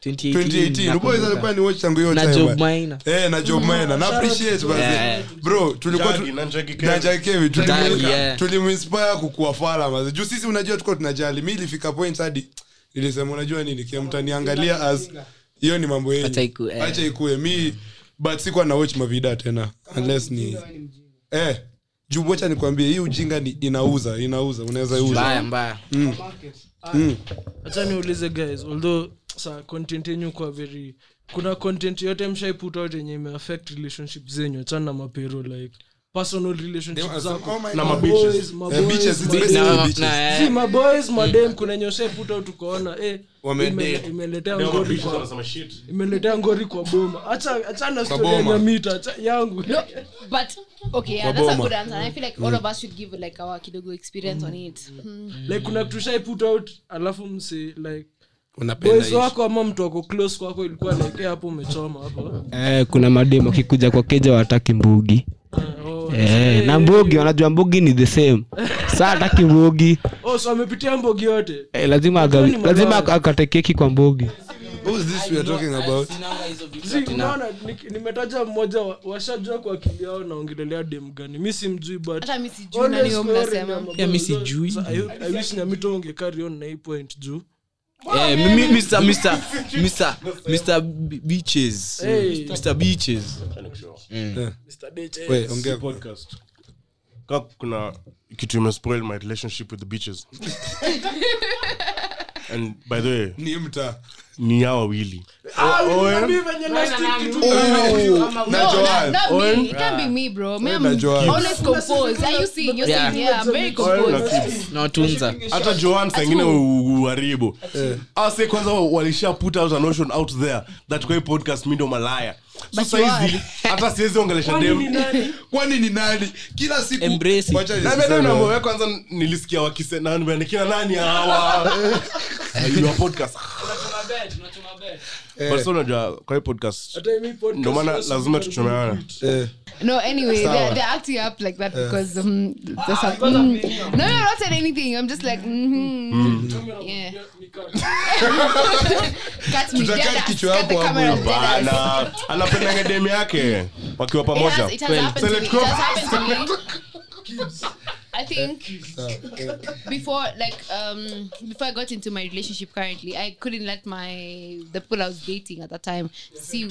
2018, 2018 boys nakumbuka. alikuwa ni watch tangu hiyo Na Job bwana. Maina. eh na job maina na appreciate basi. Yeah. bro tulikuwa tu- Jagi, na Jagi Kevi. na Jagi Kevi, tulimu- Jagi, yeah. tulimuinspire kukuwa fala mazi juu sisi unajua tuko tunajali. Mi ilifika point hadi nilisema unajua nini? Kia mtaniangalia as hiyo ni mambo Acha iku- eh. acha ikue. Mi but sikuwa na watch mavida tena unless ni eh juu wacha nikwambie hii ujinga ni inauza inauza unaweza iuza mbaya mbaya. Hacha niulize guys although sa content yenyu kwa very kuna content yote mshaiputa yote yenye imeaffect relationship zenyu achana na mapero like personal relationship zako. na Maboys, Eh, bitches, it's maboys. maboys madem kuna nyoshe ushaiputa out ukaona eh, imeletea ngori kwa imeletea ngori kwa boma. Acha- achana story ya boma. yangu. No, but okay, yeah, that's a good answer. I feel like all of us should give like our kidogo experience on it. Hmm. like kuna kitu shaiput out alafu msi like boys wako ama mtu wako close kwako ilikuwa like eh, hapo umechoma hapo. Eh, kuna mademo akikuja kwa keja wataki mbugi Eh, na mbogi wanajua mbogi ni the same. Saa ataki mbogi. Oh so amepitia mbogi yote? Eh, lazima agawi, lazima akate keki kwa mbogi. Who's this we are talking about? Si, nimetaja mmoja washajua kwa akili yao naongelelea dem gani? Mi simjui but hata sijui mnasema sijui. I, on na hii point juu Eh, mimi- Mr. Mr. Mr. Mr. B- Beaches. Hey. Mr. Beaches. Mr. Date, eh, Wait, ongea. podcast ka kuna kitu imespoil my relationship with the beaches and by the way Ni mta. Ni hao wawili. Kids. nawatunza hata joan saingine uharibu. Ase kwanza walisha put out a notion out there that kwai podcast mindo malaya saizi hata siwezi ongelesha dem nani? kwani ni nani kila siku Embrace it. Wacha Na nisiseme. bado namoe kwanza nilisikia wakise na nimeandikia nani hawa podcast unajua kwa hii podcast Hata hii podcast ndo maana lazima tuchomeana. Eh, No, anyway, they're, they're acting up like that because um, there's some, mm. no, no, not saying anything. I'm just like, mm-hmm. yeah. Cut me dead kichwa hapo hapo. Bana, anapendanga dem yake wakiwa It pamoja has, it has happened to me. It has happened to me. I think before, like, um, before I got into my relationship currently, I couldn't let my the people I was dating at that time see.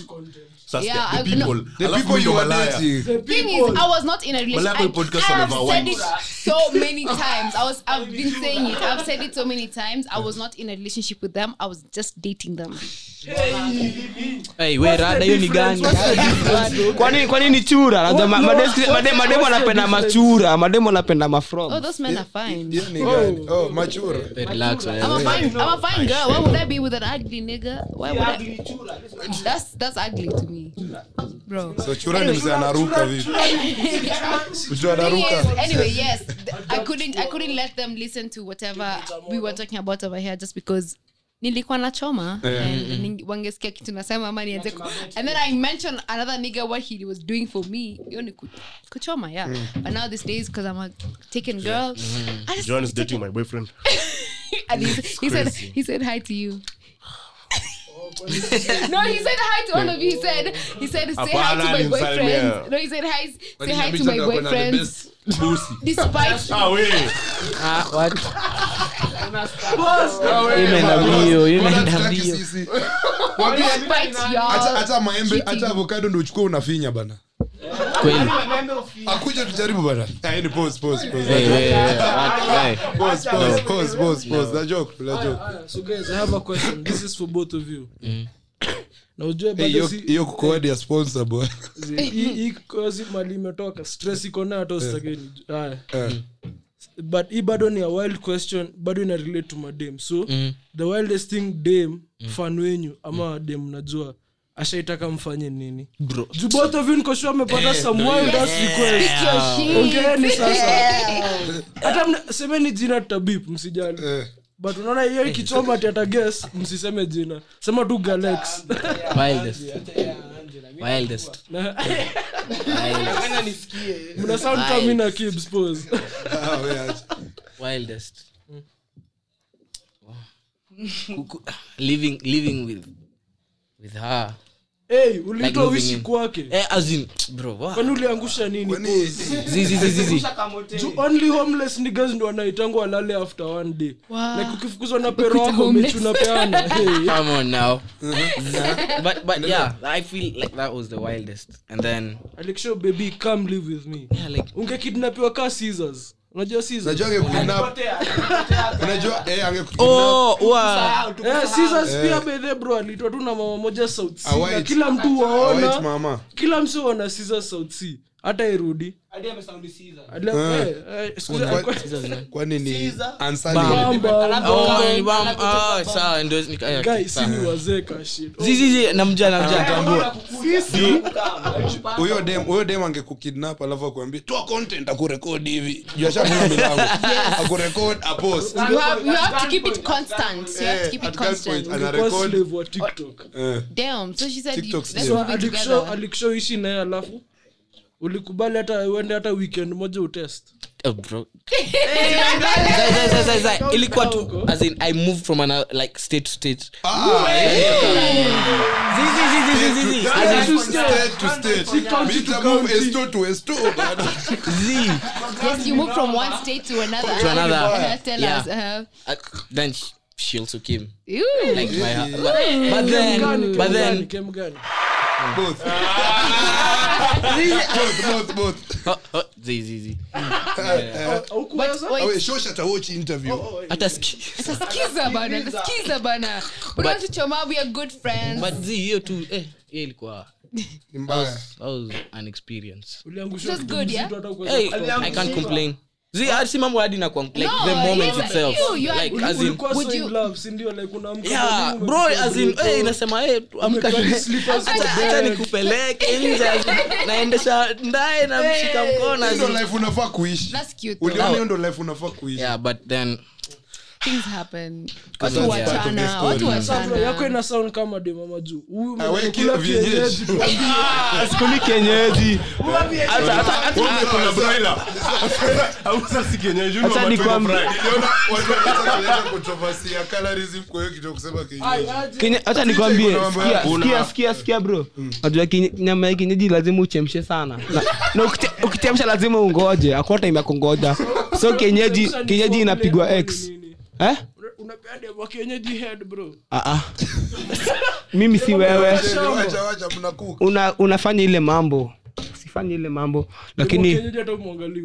Sasa, Yeah, the I- people no. the alafu people you were malaya. dating. Thing is, I was not in a relationship. I, podcast I have said white. it so many times. I was, I've been saying it. I've said it so many times. I was not in a relationship with them. I was just dating them. Hey, we rada hiyo ni gani? Kwani kwani ni chura? Najua ma- madeski- made- mademu wanapenda machura. Mademo wanapenda Oh, mafrom those men are fine. Hiyo ni gani? Oh, machura. relax I'm a fine, I'm a fine girl. Why would I be with an ugly nigga? Why would I? That's that's ugly to me, bro. So chura ni mzee anaruka vipi? Ujua anaruka. Anyway, yes, I couldn't, I couldn't let them listen to whatever we were talking about over here just because nilikuwa na choma wangesikia kitu nasema ama nianze and then i mentioned another nigga what he was doing for me. Hiyo ni kuchoma yeah. But now these days because i'm a taken girl I just- John is dating my boyfriend. And he, he said he said hi to you no, he said hi to all of you. He said he said say hi to my boyfriend. No, he said hi say hi to my boyfriend. Despite ah we Ah, what? imeenda mbio imeenda mbio despite y'all hata hata maembe hata avokado ndo uchukua unafinya bana kweli. Akuja tujaribu bana. Na kukoadi ya sponsor boy. Zi- hii- hii kozi mali imetoka. Stress iko nayo hata ustakeni haya. Eh. but hii bado ni a wild question bado ina relate to madame so the wildest thing dem fan wenyu ama dem najua ashaitaka mfanye nini? Juu both of you niko sure amepata some wild ass request. Pick your shit. ongeeni sasa. Hata semeni jina tutabip msijali. Eh. but unaona hiyo ikichoma ati hata msiseme jina. Sema tu galex wildest. Wildest. Mna sound kama na kibs pose Ah, we acha. wildest. Living living with with her hey Like ulitoa moving wishi kwake? Eh as in bro what kwani uliangusha nini? Kwani- zizi zizi zizi Juu only homeless niggas ndo wanaitangwa walale after one day. Wow. like ukifukuzwa na pero wako homeless. mechi unapeana hey. come on now. But but yeah i feel like that was the wildest. And then alikisho baby come live with me. Yeah like ungekidnapiwa ka Caesars unajua Caesars Unajua angekudnap- unajua eh, oh wow. Eh, bro tu na mama moja south kila mtu waona kila msi waona south sea hata irudi. Ali- eh, eh, kwani oh oh dem angekukidnap alafu akuambia toa content akurekodi hivi. Juu ashafunga milango. Akurekod apost you have, you have to keep it constant. you have to keep it at gunpoint, constant. ana Kwa record. slave wa tiktok. Eh. naye alafu ulikubali hata uende hata weekend moja utest Oh, bro. Zai, zai, zai, zai, zai. ilikuwa tu as in i moved from another like state to state Zi, zi, zi, zi, zi, zi, zi. As in, State to state. Mita move esto to esto. zi. Yes, you move from one state to another. To another. Uh, tell Yeah. us. Uh, Uh, then she, she also came ew. like my but, but then but then Kem gani? Both. both, both, both. oh, oh, zi, zi, zi. Haukuweza? Wait, Awe, show shata watch interview. hata bana, skiza bana. Unatuchoma, we good friends. but zi hiyo tu eh hiyo ilikuwa mbaya. that was an experience Uliangusha It was kitu good, yeah? hey i can't complain zi hadi si mambo hadi na like No, the moment yes, itself you- you like as in Would you- love, si ndio? Like unaamka yeah bro as in brutal. hey inasema hey amka Umekuwa slippers kwa acha bed. acha nikupeleke nje naendesha ndaye namshika mkono as Hiyo in- ndo life unafaa kuishi That's cute. uliona hiyo ndo life unafaa kuishi yeah but then Things happen. Watu wachana. Yako ina sound kama de mama juu huyu Ah, we mnakula ki- vienyeji. kienyeji. sikuli kienyeji Hata- hata- hata- kuna broiler ausa si kienyeji ni Acha wa fry. Watu wanataka controversy ya colorism kwa hiyo kitu kusema kienyeji. Hata nikwambie sikia, sikia sikia sikia bro najua nyama ya kienyeji lazima uchemshe sana na, ukichemsha lazima ungoje akota imekungoja so kienyeji inapigwa x nini? Eh? Una- unapea dem wa kienyeji head bro. Ah, ah. mimi si wewe. Una, unafanya ile mambo usifanye ile mambo. Lakini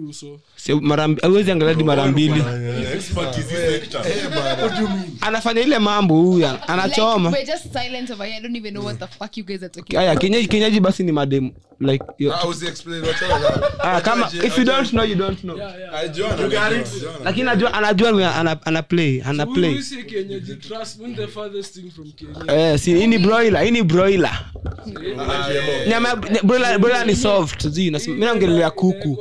uso. si- mara mbili. Anafanya ile mambo huyu anachoma Like, we're just silent over here. I don't even know what the fuck you guys are talking aya basi ni mademu like kama if you don't know you don't know. Lakini anajua anajua ana, play ana play. eh si broiler nyama ni soft kuku.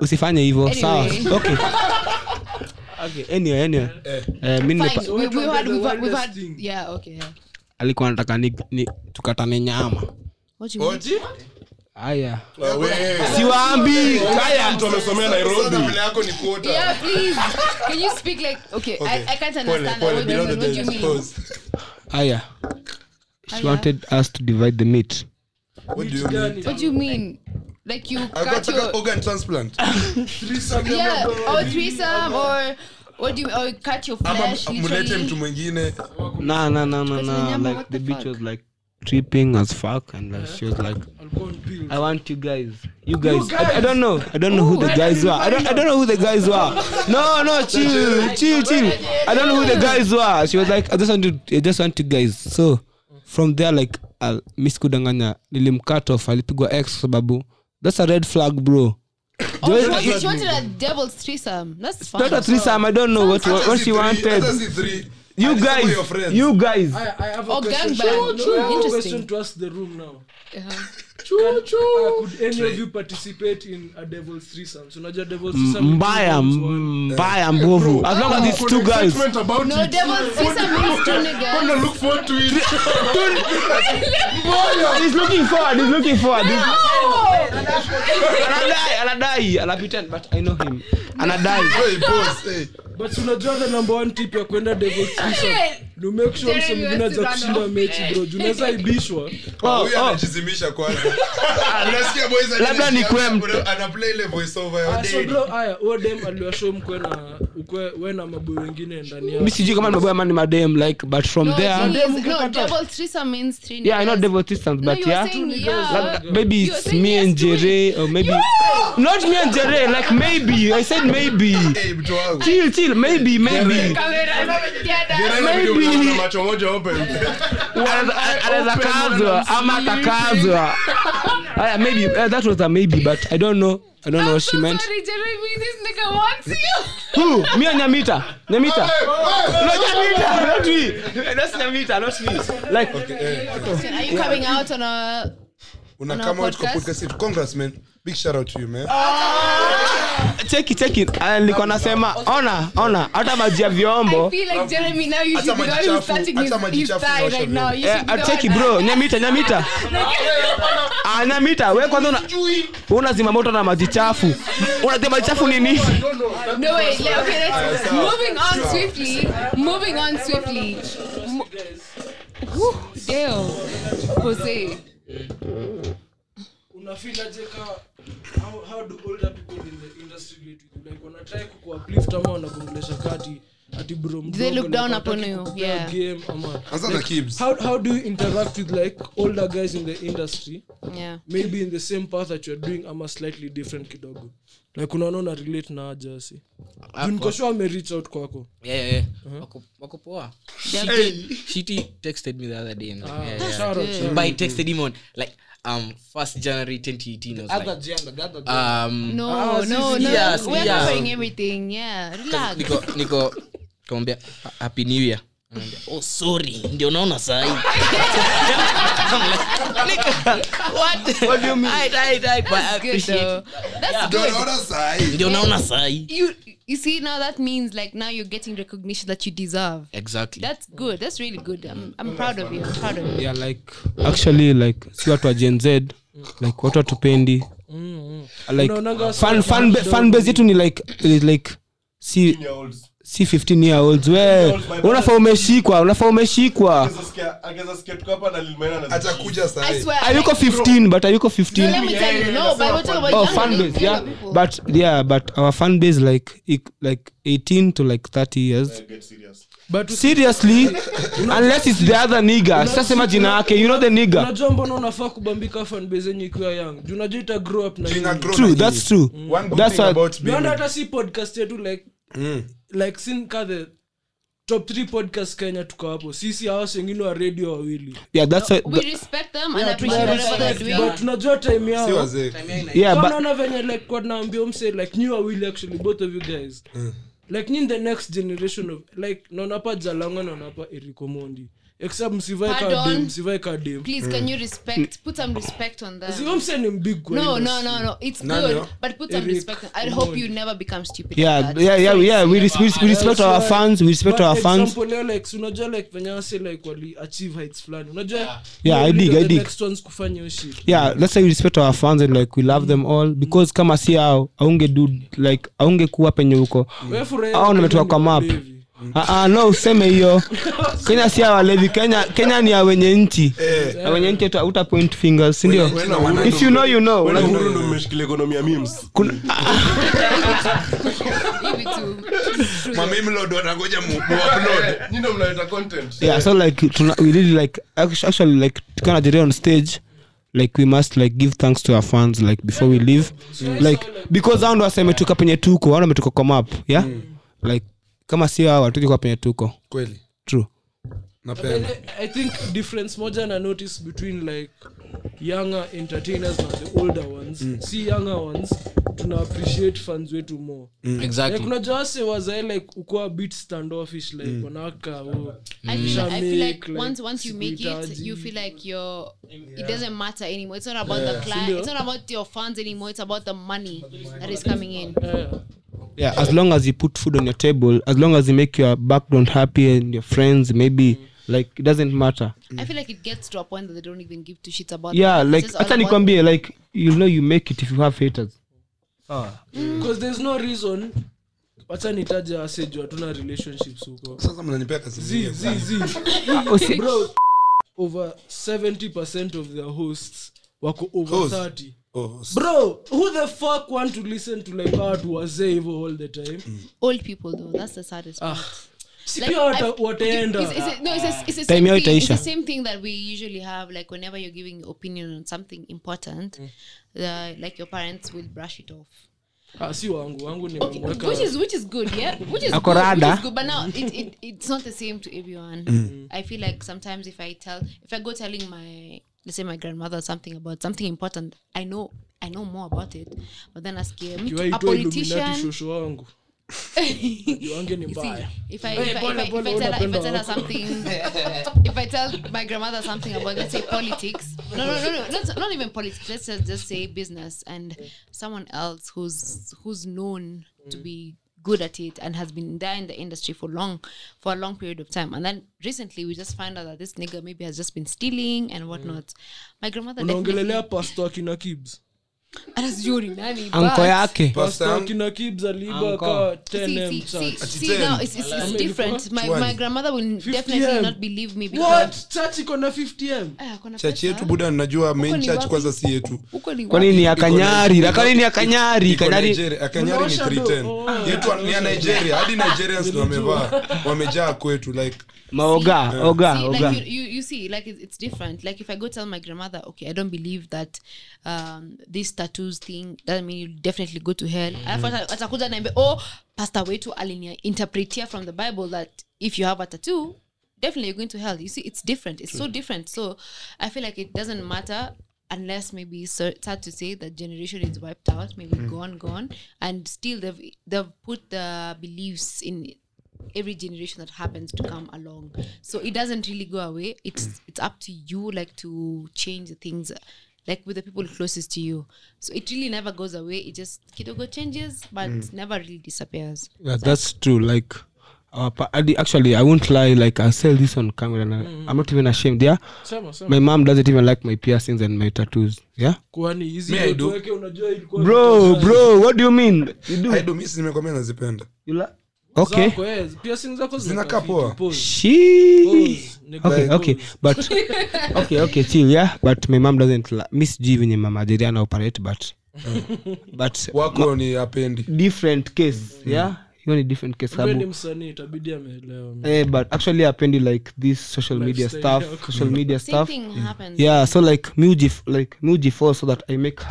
usifanye hivyo sawa. Okay. Okay anyway anyway. Eh. Mimi Fine. nipa- We, we've had, we've had, we've had, yeah, okay, yeah. alikuwa anataka ni, ni tukatane nyama. Haya. Siwaambi. Amesomea nairobi I, I haya she wanted us to divide the meat What do you mean? What do you mean? Like you cut got your organ transplant. Threesome yeah, or threesome, or what do you or cut your Ama flesh mlete mtu mwingine no But no nyama, like the the bitch fuck? was like tripping as fuck and like, she was like. I want you guys. You guys. I, I don't know. I don't know who the guys were. I don't. I don't know who the guys were. No, no, chill, chill, chill. I don't know who the guys were. She was like, I just want to. I just want you guys. So from there, like, uh, Miss Kudanganya nilimcut off. Alipigwa X kwa sababu that's a red flag, bro. Oh, she wanted, she wanted a devil's threesome. That's fine. Not a threesome. I don't know what what, what she wanted. You Alisema guys. your friends. You guys. I, I have a Oh, question. gangbang. No, I have a question to ask the room now. Uh-huh. Uh, could any of you participate in a devil's threesome? So unajua devil's threesome Mbaya, mbaya, mbovu. As long as it's two guys. About No, it. devil's threesome means two niggas. look forward to it He's looking forward. He's looking forward. He's- anadai anadai anapita but i know him anadai Hey, boss, hey. But unajua the number one tip ya kwenda ni make sure mse mwingine aza kushinda mechi bro. Junaweza ibishwa. Oh, oh. anajizimisha kwanza. Labda ni kwem- una- ana play ile voice over ya Ah, so daddy. bro aya huo dem aliwashow mkwe na ukwe we na maboy wengine ndani mi sijui kama ni ama ni madem like but from No, there no, devil's threesome means three yeah i know devil systems but you yeah. yeah. like, maybe it's me and jere or maybe not me and jere like maybe. I said maybe. Chill chill maybe maybe Maybe. Macho moja open. Anaweza- kazwa ama atakazwa haya maybe uh, that was a maybe but i don't know. I don't know what so she meant. Sorry, Jeremy, this nigga wants you. who? Me and nyamita. Nyamita. No nyamita not me. That's nyamita not me. Like Are you coming out on a una On a podcast? podcast? yetu congrats man big shout out to you man cheki cheki Ah, nilikuwa nasema ona ona hata maji ya I vyombo. You Eh, should be ah, the cheki bro nyamita nyamita Ah, nyamita we kwanza una- unazima moto na maji chafu unazima maji chafu ni nini No wait, okay, let's moving on swiftly. Moving on swiftly. Whew, damn. Jose. Unafilaje ka how, how do older people in the industry relate with you like wanatrai kukuuplift ama wanakuongelesha kati ati bro Do they mdogo look down like upon hataki you? kukupea Yeah. game ama Anza na Kibz. how, how do you interact with like older guys in the industry Yeah. maybe in the same path that you're doing ama slightly different kidogo like unaona relate na ajasi junikosho americh out kwako Yeah, yeah, yeah. Wako- wako. Shiti- Shiti texted me the other day. and like, yeah, yeah. Shout out, shout out. But I texted him on like um first January 2018. I was like, um, No, no, no. yes, We're yeah. covering everything. Yeah. Relax. niko niko kamwambia happy new year oh sorry ndio naona sahi what do you mean I, I, I, but I That's good appreciate though. That's Ndio good. naona sahi. ndio naona sahi You you see now that means like now you're getting recognition that you deserve. exactly That's good. That's really good. I'm I'm proud of you. I'm proud of you. yeah like actually like si watu wa gen z like watu watupendi like Unaonanga fan, fan, fan base yetu ni like like si. Si 15 year olds we. Unafaa umeshikwa unafaa umeshikwa. Ayuko 15 but ayuko 15 me tell you. No, but we're talking about oh younger base yeah. But yeah but our fan base like like 18 to like 30 years. But seriously? Unless it's the other nigga. Sitasema jina yake you know the nigga. Unajua mbona unafaa kubambika fanbase yenye ikiwa young? Unajua ita grow up na true that's true. One That's thing what- about being- hata si podcast yetu like like sin ka the top 3 podcast kenya tuko hapo. Sisi awasi wengine wa radio wawili. Yeah that's a, We respect them and appreciate whatever they're doing. but tunajua time si yao wazee yeah but naona venye like kwanaambia mse like nyi wawili actually both of you guys. Like nyi the next generation of like naonapa jalanga naonapa erikomondi eriko mondi except msivae kadem msivae kadem Please, can you respect? Put some respect on them. sio mse ni mbig kwa No, no, no, no. It's Nani, good, but put some Eric, respect. I hope you never become stupid. yeah like yeah yeah yeah we, res- we, we respect our fans we respect But our fans example leo like unajua like venye wase like wali achieve heights fulani unajua Yeah, I dig, I dig. next ones kufanya hiyo shit yeah let's say we respect our fans and like we love them all because kama si ao aunge do like aunge kuwa penye huko Hao nimetoka kwa map. Ah, ah, no useme hiyo. Kenya si awalevi kenya kenya ni awenye wenye nchi. Ya wenye nchi uta point fingers sindio if you know you know. Uhuru ndo mmeshikilia economy ya memes. kuna- Give it to. wanangoja mu- mu. Nyinyi ndo mnaleta content. yeah so like tuna, we really like actu- actually like tukiwa na on stage. Like we must like give thanks to our fans like before we leave. Like because hao ndo waseme tuka penye tuko hao ametoka kwa map yeah? Like kama sio hao hatuki kwa penye tuko. Kweli. True. Napenda. I think difference moja na notice between like younger entertainers na the older ones si younger ones tuna appreciate fans wetu more mm. exactly unajua wase wazae like ukuwa bit standoffish like wanawaka oh, I feel, like, I feel like once once you make it, you feel like you're. It doesn't matter anymore. It's not about the client. It's not about your fans anymore. It's about the money that is coming in. yeah. yeah as long as you put food on your table as long as you make your background happy and your friends maybe like it doesn't matter I feel like it gets to a point that they don't even give two shits about. yeah that. Like hata nikwambie like you know you make it if you have haters because there's no reason wacha nitaje waseju hatuna relationships huko sasa mnanipea kazi zi zi zi bro over 70% of their hosts wako over Host? 30 Oh, bro who the fuck want to listen to like watu wazee hivo all the time mm. Old people though. That's the saddest part. si Time yao thing, it's the itaisha. same thing that we usually have. Like whenever you're giving opinion on something important, the, like your parents will brush it off. ah, si wangu wangu Which is which is good, yeah. Which is good, which is good. But now it, it it's not the same to everyone. I feel like sometimes if I tell if I go telling my let's say my grandmother something about something important, I know I know more about it. But then ask him a politician. shosho wangu Ni if I, tell my grandmother something about, let's say, politics, no, no, no, no, not, not even politics, let's just, just say business, and someone else who's who's known to be good at it and has been there in the industry for long for a long period of time. And then recently we just find out that this nigga maybe has just been stealing and whatnot. My grandmother unaongelelea pasto akina kibs anasijui ni nani anko yake. Pasto kibs aliiba ka See, 10m see, see, church. see, now it's, it's, it's different. My, my grandmother will 50M. definitely not believe me because what church iko na 50m Ah, kuna chachi yetu buda najua main church kwanza si yetu. Huko ni kwani wapi? ni ya kanyari? lakini ni ya kanyari? kanyari Nigeria. Ni 310 yetu ni ya nigeria. Hadi nigerians ndo wamevaa. wamejaa kwetu like maoga oga See, oga. like you, you, you see, like it's, it's different. Like if I go tell my grandmother, okay, I don't believe that um, this tattoos thing doesn't mean you definitely go to hell. Alafu ata- atakuja naambia, oh, pastor wetu alinia interpretia from the Bible that if you have a tattoo, definitely you're going to hell. You see, it's different. It's so different. So I feel like it doesn't matter unless maybe it's so- sad to say that generation is wiped out, maybe gone, gone, and still they've they've put the beliefs in every generation that happens to come along so it doesn't really go away it's it's up to you like to change the things like with the people closest to you. So it really never goes away. It just kidogo changes but never really disappears. Yeah, that's true. Like uh, actually i won't lie like i sell this on camera and I, i'm not even ashamed yeah? Sama, sama. my mom doesn't even like my piercings and my tattoos yeah? Kwani hizi bro bro what do you mean? You do. Nimekwambia nazipenda. You la- okay zako, eh, zako Zinakaa poa. okay okay. but okay okay chill yeah? But my mom doesn't li- mi sijui venye mama Jerry operate but but wako ni apendi. different case yeah? Hiyo ni different case sababu msanii itabidi ameelewa. Eh, but actually apendi like this social media stuff social media same stuff. yeah so like for so that i make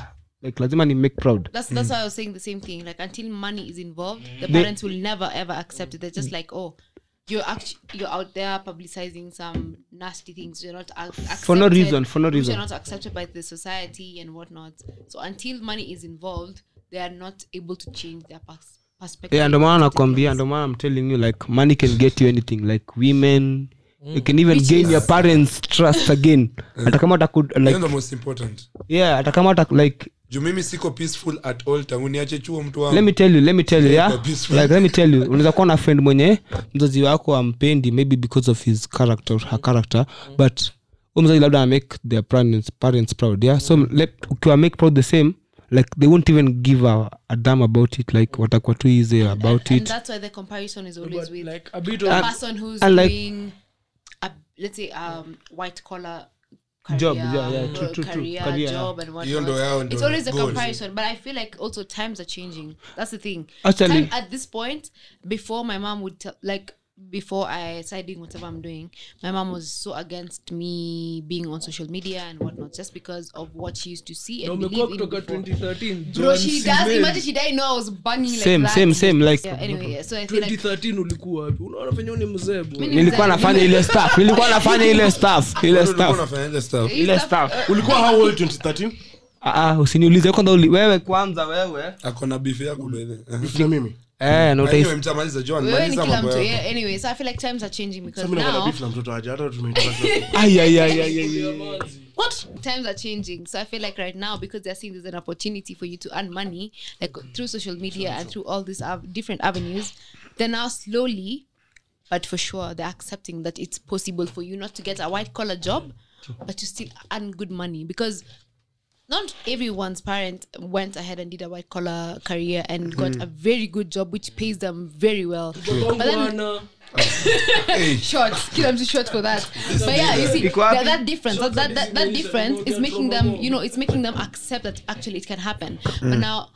like lazima ni make proud that's that's why I was saying the same thing. Like until money is involved, the They- parents will never ever accept it. They're just like, oh, you're actually you're out there publicizing some nasty things. You're not ac- accepted, For no reason, for no reason. You're not accepted by the society and whatnot. So until money is involved, they are not able to change their pers- perspective. yeah ndo maana to nakwambia things. i'm telling you like money can get you anything like women you can even Which gain is- your parents trust again. Hata kama ataku hiyo like ndo most important. yeah hata kama like juu mimi siko peaceful at all tangu niache chuo mtu let me tell you let me tell you yeah Kwa like let me tell you unaweza kuwa na friend mwenye mzazi wako ampendi maybe because of his character her character but huyo mzazi labda make their parents, parents proud yeah? So let ukiwa make proud the same like they won't even give a, a damn about it like watakuwa too easy about and it. that's why the comparison is always But with like a bit the of person who's and like- doing a, let's say um white collar Job, yeah, yeah, true, true, true. career, Career, job and Hiyo ndo yao whatnot. ndo It's always a comparison, but I feel like also times are changing. That's the thing. Actually- Time at this point, before my mom would tell, like before I started doing whatever I'm doing, my mom was so against me being on social media and whatnot, just because of what she used to see and no, believe in before. 2013 Bro, she does. Imagine she didn't know I was banging like Same, that. same, same, like- yeah, anyway, yeah, so I feel like 2013 ulikuwa wapi? Unaona venye ni mzee bwana. Nilikuwa nafanya ile staff nilikuwa nafanya ile staff ile Ulikuwa staff unafanya ile stuff? Ile ulikuwa how old 2013 Ah, ah, usiniulize kwanza wewe kwanza wewe. Akona beef yako na like mimi na mtoto aje hata what? Times are changing. So i feel like right now because they're seeing there's an opportunity for you to earn money like through social media and through all these av- different avenues they're now slowly but for sure they're accepting that it's possible for you not to get a white collar job but to still earn good money. Because not everyone's parent went ahead and did a white collar career and got a very good job which pays them very well. But then short short kila mtu short for that. But yeah you see that, that difference. That, that, that, that difference is is making them you know it's making them accept that actually it can happen. But now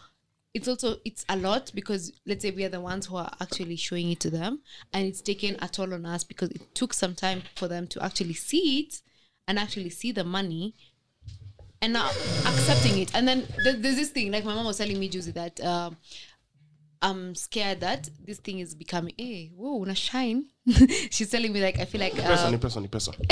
it's also it's a lot because let's say we are the ones who are actually showing it to them and it's taken a toll on us because it took some time for them to actually see it and actually see the money and now accepting it. And then th- there's this thing like my mom was telling me Juicy that um i'm scared that this thing is becoming hey whoa una shine she's telling me like i feel like uh, person, person, person.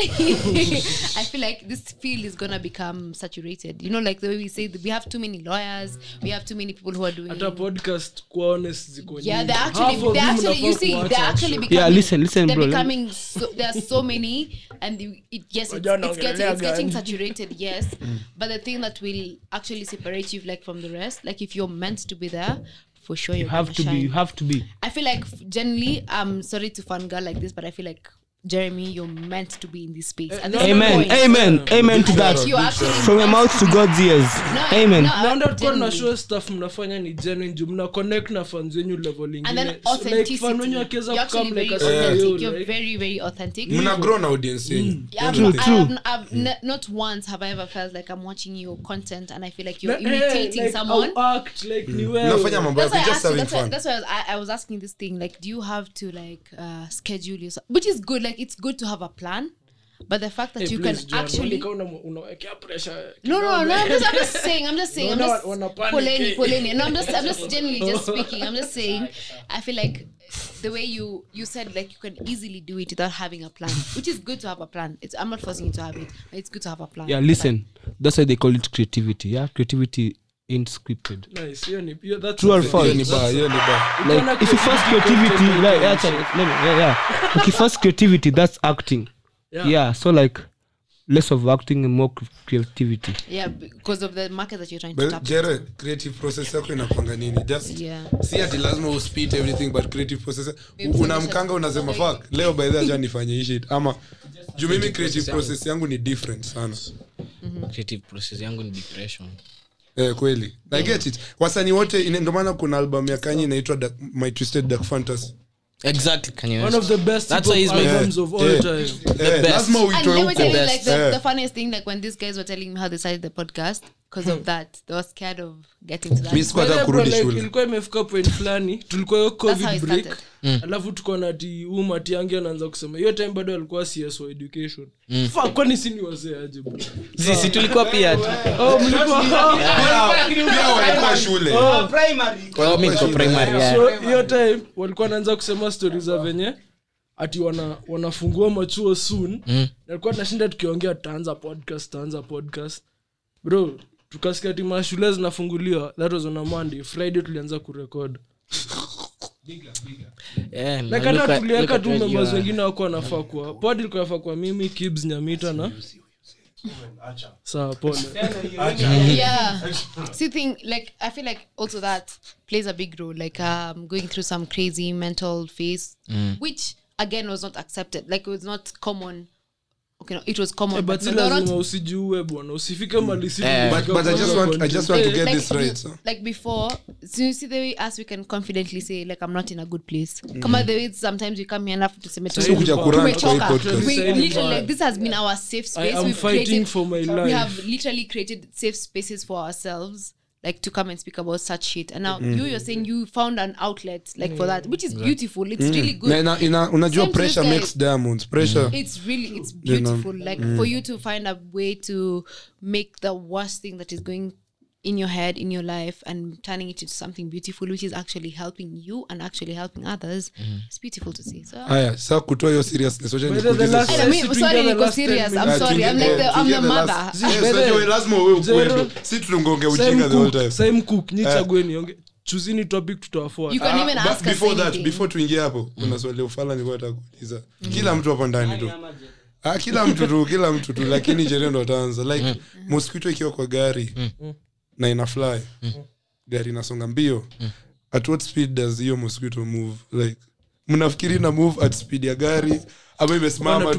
I feel like this field is gonna become saturated. You know, like the way we say that we have too many lawyers, we have too many people who are doing. hata podcast honest Yeah, they're actually, they're actually, you see, they're actually actually. becoming. Yeah, listen, listen, they're bro, becoming. So, there are so many, and the, it, yes, it's, it's getting, it's getting saturated. Yes, but the thing that will actually separate you like from the rest, like if you're meant to be there, for sure you're have to be you have to be. I feel like generally, I'm sorry to fangirl like this, but I feel like Jeremy, you're meant to be in this space. And this is amen point. amen amen to that You're from your mouth to god's ears No, amen no, naenda tukuwa genuinely. tunashow stuff mnafanya ni genuine juu mna connect na fans wenyu level and then authenticity. So, like, fan wenyu akiweza You're actually kukam very like asema, authentic. yo, You're like, very, very authentic. mna grow na audience yenyu Yeah, True, true. I've, I've n- not once have I ever felt like I'm watching your content and I feel like you're na- imitating like, someone. act, like, ni wewe. mnafanya mambo That's why, yako I just having fun that's why I was asking this thing like do you have to like uh, schedule yourself which is good like it's good to have a plan but the fact that Hey, you please, can John, actually una, una- pressure no, no, no. I'm just, I'm just saying. I'm just saying. I'm just poleni, eh. poleni. No, I'm just, I'm just generally just speaking. I'm just saying. I feel like the way you you said like you can easily do it without having a plan, which is good to have a plan. It's I'm not forcing you to have it, but it's good to have a plan. yeah listen that's why they call it creativity yeah creativity ain't scripted Nice, hiyo ni- hiyo- that's True or false? ni baa hiyo ni baa like if you force creativity like yeah, sorry, let yeah, yeah. if you force creativity that's acting. Yeah. yeah. so like less of acting and more creativity. Yeah, because of the market that you're trying to tap. jere creative process yako inakwanga nini? Just Yeah. si ati lazima uspit everything but creative process. Unamkanga unasema fuck leo by the acha nifanye hii shit. Ama juu mimi creative process yangu ni different sana. Creative process yangu ni depression eh, kweli i get it wasanii wote ndio maana kuna album ya kanyi inaitwa Dark- my twisted dark fantasy exactly Kanye one West. of the best That's hip-hop why he's my- albums of all Yeah. time eh, best. lazima let me tell huko you, like the, Eh. the funniest thing, like when these guys were telling me how they started the podcast, because of that, they were scared of getting to that. Mi hata By the way, kurudi shule. ilikuwa imefika point fulani tulikuwa hiyo covid break. mm. alafu tuko na ti umati yangi anaanza kusema hiyo time bado alikuwa cso education. Fuck, kwani si ni wazee aje bro? Sisi tulikuwa pia. Oh, mlikuwa walikuwa shule. Kwa mimi niko primary so hiyo time walikuwa wanaanza kusema stori za venye ati wana, wanafungua machuo soon. Mm. nalikuwa tunashinda tukiongea tutaanza podcast tutaanza podcast. Bro tukasikia tima mashule zinafunguliwa. That was on a monday. Friday tulianza kurekod Yeah, na look tuliweka tu members wengine wako wanafaa kuwa pod ilikuwa nafaa kuwa mimi kibs nyamita na yeah. See thing like i feel like also that plays a big role like um going through some crazy mental phase which again was not accepted. Like it was not common okay no, it was common Eh, but but si they were lazima usijiue bwana usifike mali si but, but I just want I just want to get like, this right. So. like before so you see the way us we can confidently say like i'm not in a good place. Kama the way sometimes we come here tumechoka. this has been our safe space. We've created for my life. we have literally created safe spaces for ourselves like to come and speak about such shit. And now you you're saying you found an outlet like for that which is beautiful. It's really good. Na ina- ina- unajua Same pressure makes diamonds. Pressure. It's really it's beautiful. Like for you to find a way to make the worst thing that is going in your head in your life and turning it into something beautiful which is actually helping you and actually helping others it's beautiful to see. So haya saa kutoa hiyo seriousness wacha sorry, ten serious. I'm. Ah, sorry. I'm like the, I'm the the mother. lazima uwe ukweli. Si tuonge ujinga the whole time. same cook. Nyi chagueni onge. Chuzini topic tutawafuata. You can even Ah, ask us before that before tuingie hapo kuna swali ufala nilikuwa nataka kuuliza. Kila mtu hapo ndani tu. Ah, kila mtu tu kila mtu tu lakini jerendo ataanza. Like mosquito ikiwa kwa gari na ina fly. Gari inasonga mbio. At what speed does hiyo mosquito move? Like mnafikiri na move at speed ya gari? Ama imesimama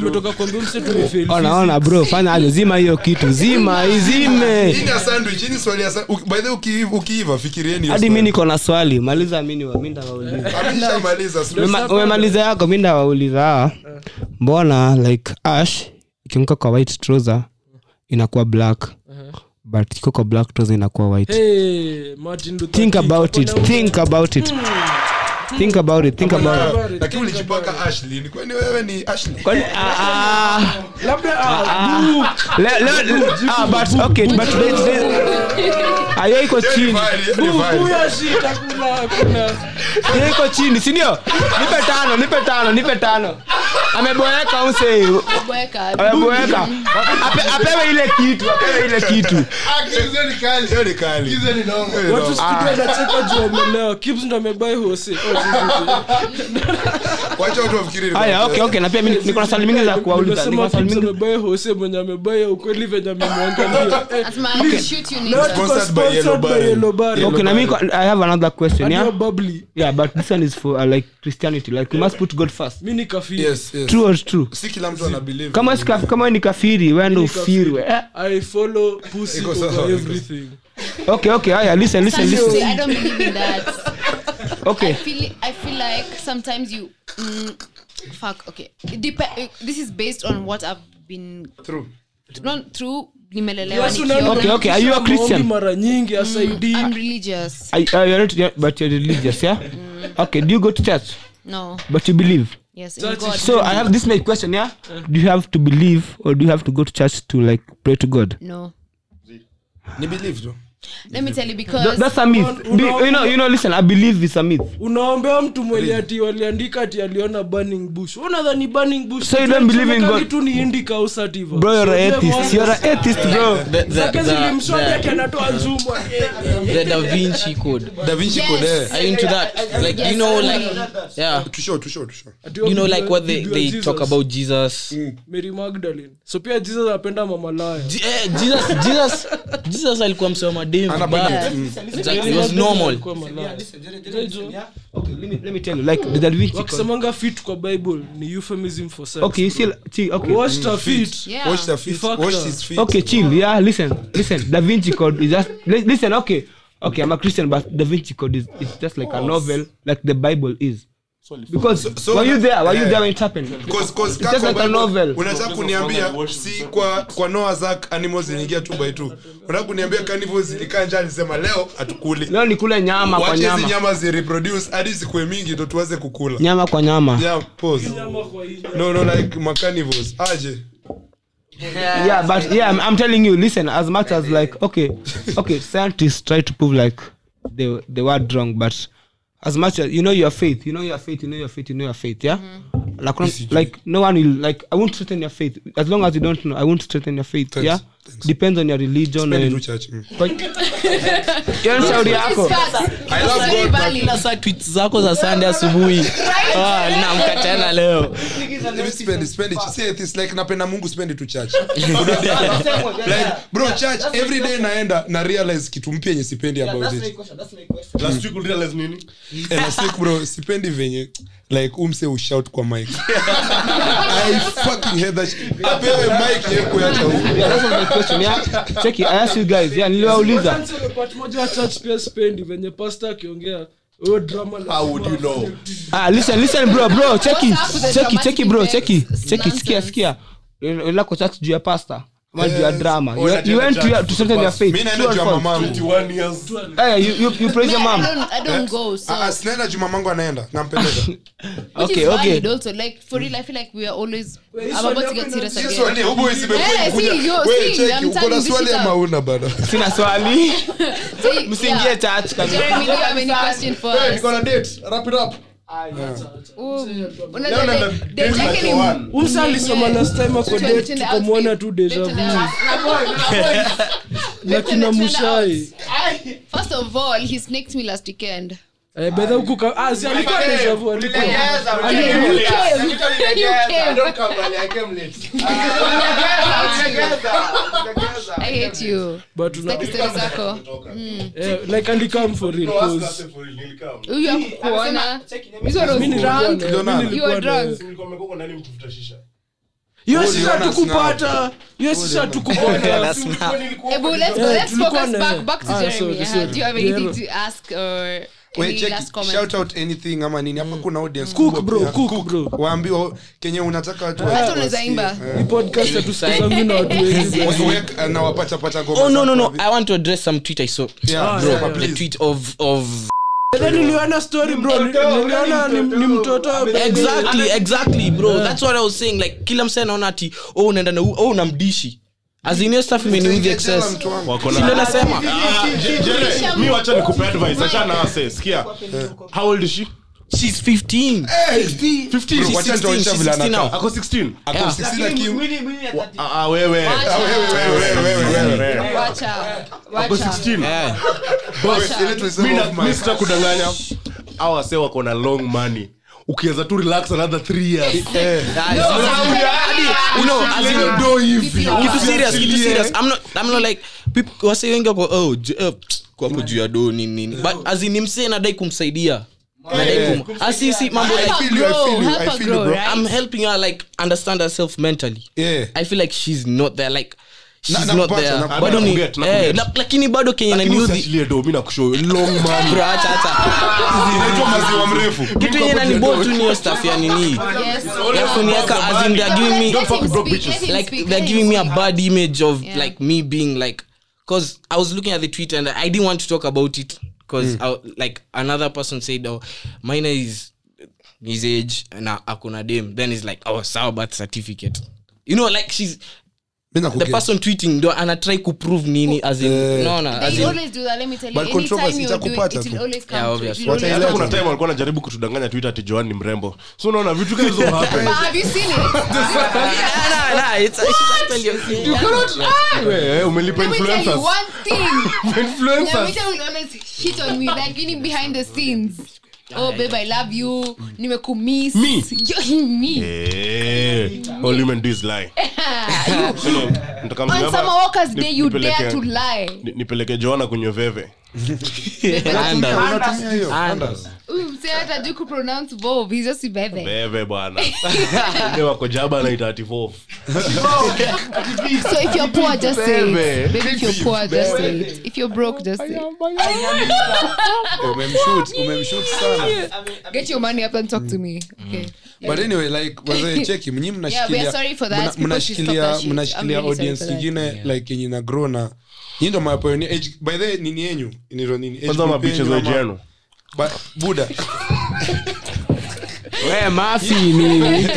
bro fanya aje zima hiyo kitu zima izime. Hii ni ya sandwich? Hii ni swali ya sa- uki- by the ukiiva- ukiiva fikirieni hadi mi swali. niko na swali maliza ndawauliza Ah, umemaliza yako mi ndawauliza mbona like ash ikianguka kwa white trouser inakuwa black but iko black trouser inakuwa white. Hey, Martin Luther think King. about it think about it. Think about it think about it. lakini ulijipaka ashley. Ni kwani wewe ni ashley? Kwani- ah, ah, labda ah, ah, but okay but today- today- ayo iko chini. Hiyo iko chini sindio nipe tano nipe tano nipe tano ameboeka ameboeka apewe ile kitu apewe ile kitu. Hose Oh, na pia mimi niko na swali mingi za kuwauliza niko Nimesema na swali Kibz mingi. amebai hose mwenye amebai ukweli venye amemwangalia Eh, have another question yeah? yeah but this one is for uh, like christianity. Like you must put god first. Kafiri Yes, yes. true or true si kila mtu ana kama ni kafiri wewe ufirwe eh? i follow pussy Iko sawa, over iko everything okay okay haya listen listen listen I don't believe in that. I okay feel I feel like sometimes you mm, fuck okay. It dep- this is based on what I've been True. not through nimelelewa Yes, nikiona. unaona Okay, okay, are you a maombi mara nyingi asaidii I'm religious. I, uh, you're not yeah, but you're religious yeah okay do you go to church No. but you believe Yes, in God. so i have this my question yeah do you have to believe or do you have to go to church to like pray to god no. Ni believe tu. Let me tell you Th- because that's a myth Be, you know you know listen i believe it's a myth unaombea mtu mwenye ati waliandika ati aliona burning bush. Unadhani burning bush? So you don't believe in God? Tu ni indica au sativa bro you're an atheist. you're an atheist bro. Zake the- zilimshoja the- ati anatoa the Da Vinci Code. Da Vinci Yes. Code, eh. Are you into that? Like you know, like yeah, Tushow, tushow, tushow. you know, like what they they talk about Jesus. mary magdalene. So pia jesus anapenda mamalaya eh, Jesus, Jesus, Jesus alikuwa msema dem. Anapenda- but it's like it was normal. Alikuwa malaya. okay let me let me tell you like the Da Vinci Code wakisemanga fit kwa bible ni euphemism for sex. Okay you still see okay. Watch the fit. yeah. Watch the feet. fucked his feet. okay chill yeah listen listen. Da vinci code is just listen okay. Okay i'm a christian but da vinci code is it's just like a novel like the bible is because so were you there? Were you there when it happened? Cause- cause It's just like a novel. unataka kuniambia si kwa kwa Noah's Ark animals ziliingia two by two. Unataka kuniambia carnivores zilikaa njaa alisema leo hatukuli. Leo ni nyama kwa wache hizi nyama. nyama zireproduce hadi zikuwe mingi ndo tuweze kukula. Nyama kwa nyama. Yeah pause. No no like ma carnivores. Aje. Yeah but yeah I'm, I'm telling you listen as much as like okay okay scientists try to prove like they they were wrong but as much as you know your faith you know your faith you know your faith you know your faith yeah mm-hmm. Like, like no one will like i won't strengthen your faith. As long as you don't know i won't strengthen your faith Thanks, yeah? Thanks. depends on your religion Spendi and church. Mm. hiyo ni shauri yako. I love God, but- valid. Kila saa tweets zako za Sunday asubuhi. Ah, namka tena leo. Like napenda Mungu sipendi tu church. Like bro church every day naenda na realize kitu mpya yenye sipendi about it. last week ulirealize nini? And last week bro sipendi venye like umse ushout kwa mic. I fucking hate that shit. apewe mic yeko hata huko. That's my question. Yeah check it. I ask you guys. Yeah niliwauliza. Part moja ya church pia spendi venye pasta akiongea huyo drama la- how would you know? Ah listen listen bro bro check it. What's up with the check it check it bro check it. check it. Sikia sikia. Unaenda church juu ya pasta ama juu ya drama Oh, you, you went to, your- to strengthen your faith mi True naenda or juu ya false? mamangu 21 years Hey, you, you, you praise your Me, I don't, I don't go. So, Ah, ah, sinaenda juu mamangu anaenda nampeleka okay okay also. Like for real, I feel like we are always. I'm about to get serious again. swali, hubu hizi imekuja Eh, kuja. see, yo, Wewe cheki, uko na swali ama una bado sina swali msiingie church kabisa Jeremy, you have any question for us? niko na date wrap it up Umsa alisema last time ako Twende, date twende tukamwona tu deja vu. na kina mushai. First of all, he snaked me last weekend. Eh, bedha huku ka- ah, si alikuwa deja vu alikuwa You. You. I hate you. but una- Sitaki stories zako. eh, like alikam for real cause Huyu hakukuona. This one was mi nilikuwa na- Ndio mi nilikuwa were na- drunk. hiyo sisi uliona hatukupata hiyo sisi hatukupata Ebu, let's go. Eh, Let's tulikuwa focus na- back back to Ah, Jeremy. sorry, Uh. Do you have Yeah, to ask or Any check last it. comment? Shout out anything ama nini hapa kuna audience Cook, bro, cook, bro. waambiwa kenye unataka watu Hata unaweza imba. hii podcast hatusikizangi na watu wengi Wasiweke, na wapachapata ngoma Oh no no no! I want to address some tweet I saw. Yeah, Ah, bro, yeah, The tweet of of niliona story bro niliona ni, ni mtoto exactly exactly bro. That's what I was saying. Like kila msee anaona ati oh unaenda na oh unamdishi. As in hiyo excess mtu wangu. wako na- si ndo nasema Je- Jere, mi wacha nikupe advice acha na wase sikia. How old is she? She's 15 15 Bro, she's 16 she's 16 now. ako 16 Ako Yeah. 16 lakini- Ah, wewe. Wacha. Ako 16 yeah. Ile tulisema Mi na- off mic. mi sita kudanganya. Au wase wako long money ukiweza tu relax another three years. In do hivi. Kitu serious kitu serious. I'm not i'm not like people wase wengi wako oh uh, eh, kwa hapo juu ya do nini nini. But as in msee nadai kumsaidia. Nadai kum mambo like feel you, I feel you, I feel you, bro. i'm helping her like understand herself mentally. Yeah. i feel like she's not there like she's Na- not there. bado ni eh, na- lakini bado kenye mrefu. Kitu yenye tu ya nini? Ya as in they're giving me like they're giving me a bad image of Yeah. like me being like because i was looking at the tweet and i didn't want to talk about it because like another person said oh mine is his age na akuna dem. Then he's like oh sawa birth certificate. You know like she's Mi the person tweeting ndo anatry kuprove nini Eh. kuna time alikuwa najaribu kutudanganya twitter ati joan ni mrembo. So unaona vitu kama hizo happen. But have you seen it? nah, nah, nah, it's, it's actually okay. Wewe, umelipa Let me tell you influencers me. Oh, babe, I love you. Nimekumiss. Me? Me. Eh, all women do is lie Hello, nataka On Summer Walker's Day, you nipeleke- dare to lie. ni- nipeleke joana kunywe veve Hajui kupronounce Vov, he's just bebe. veve bwana. Ile wako jaba anaita ati vof So if you're poor, just say it. Baby, if you're poor, just say it. If you're broke, just say. Umemshoot, umemshoot sana. Get your money up and talk to me. Okay. but anyway like wazee cheki mnyi mnashikilia audience for ingine like yenye na grow na nyi ndo mapoeni age by the way, nini yenyu? Iniro nini? Age kwanza group mabiche yenyu za ama- jenu Ba- buda we mafi nini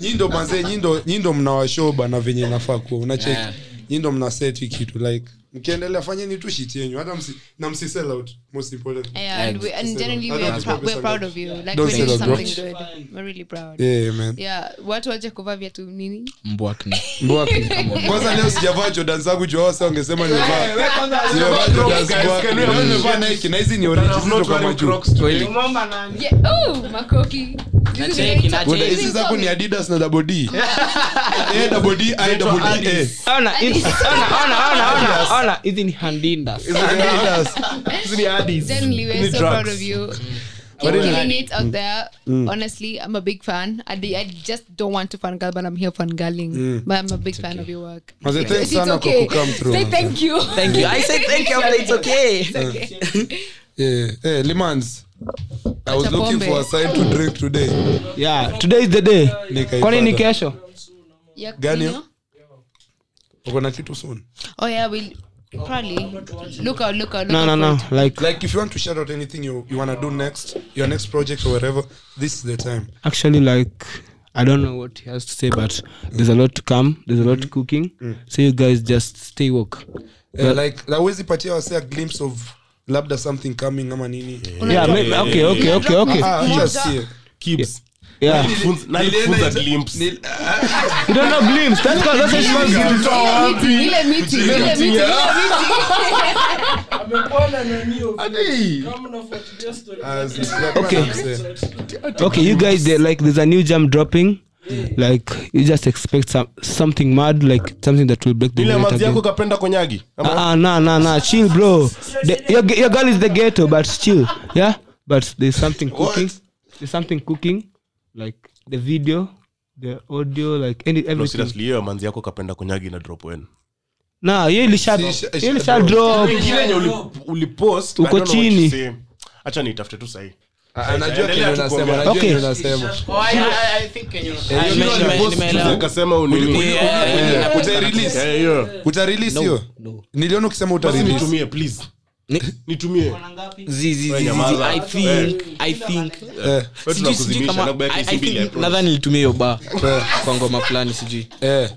nyi ndo manzee nyi ndo- nyi ndo mnawashoba na venye inafaa kuwa. Unacheki Yeah. nyi ndo mnaseti kitu like mkiendelea fanyeni tu shit yenyu. Hata msi, na msi sell out most important Yeah, and, we, and generally we are, prou- we're proud of you. Like Don't we're doing something good. We're really proud. yeah man. Yeah, watu waje kuvaa viatu nini? Mbwakni. mbwakni kwanza leo sijavaa jordan zangu juu wao sasa wangesema nimevaa nimevaa jordan zangu leo nimevaa Nike na hizi ni orange hizi kama juu Yeah. Oh, makoki. Hizi zako ni adidas na double d. A double d i double d a ona ona ona ona ona ona hizi ni handindas Adidas. Generally, we're Ni so drugs. proud of you. Keep killing it out there. Honestly, I'm a big fan. I, I just don't want to fangirl, but I'm here fangirling. But I'm a big fan of your work. Manze, It's- thanks it's okay. kucome through, Say thank you. thank you i say thank you but it's okay It's okay. Yeah. Hey, Limans. I was looking for a side to drink today. yeah today is the day kwani ni kesho Gani? Uko na kitu soon. Oh yeah, we'll probably look out, look out, look no out no no, no like Like if you want to shout out anything you, you want to do next, your next project or whatever, this is the time. actually like i don't know what he has to say but there's a lot to come there's a lot cooking so you guys just stay woke Uh, like nawezi patia wase a glimpse of labda something coming ama nini. yeah yeah, okay okay okay okay Ah, acha sikie. Kibs. yeah Ah, Okay. you guys like there's a new jam dropping. Like you just expect some, something mad like something that will break the again. kapenda konyagi Ama- Ah, nah, nah, nah. Chill, bro. The, your, your girl is the ghetto, but chill. Yeah, but there's something cooking. There's something cooking, like the video, the audio, like any No, everything. seriously, hiyo manzi yako kapenda kunyagi na drop when? Na hiyo ilisha, hiyo ilisha drop. Ingine yenye ulipost, Uko chini. acha nitafute tu Ah, Utai-release? Uta-release hiyo niliona ukisema uta-release. Nitumie. Eh, nadhani nilitumia hiyo ba kwa ngoma fulani sijui. Eh.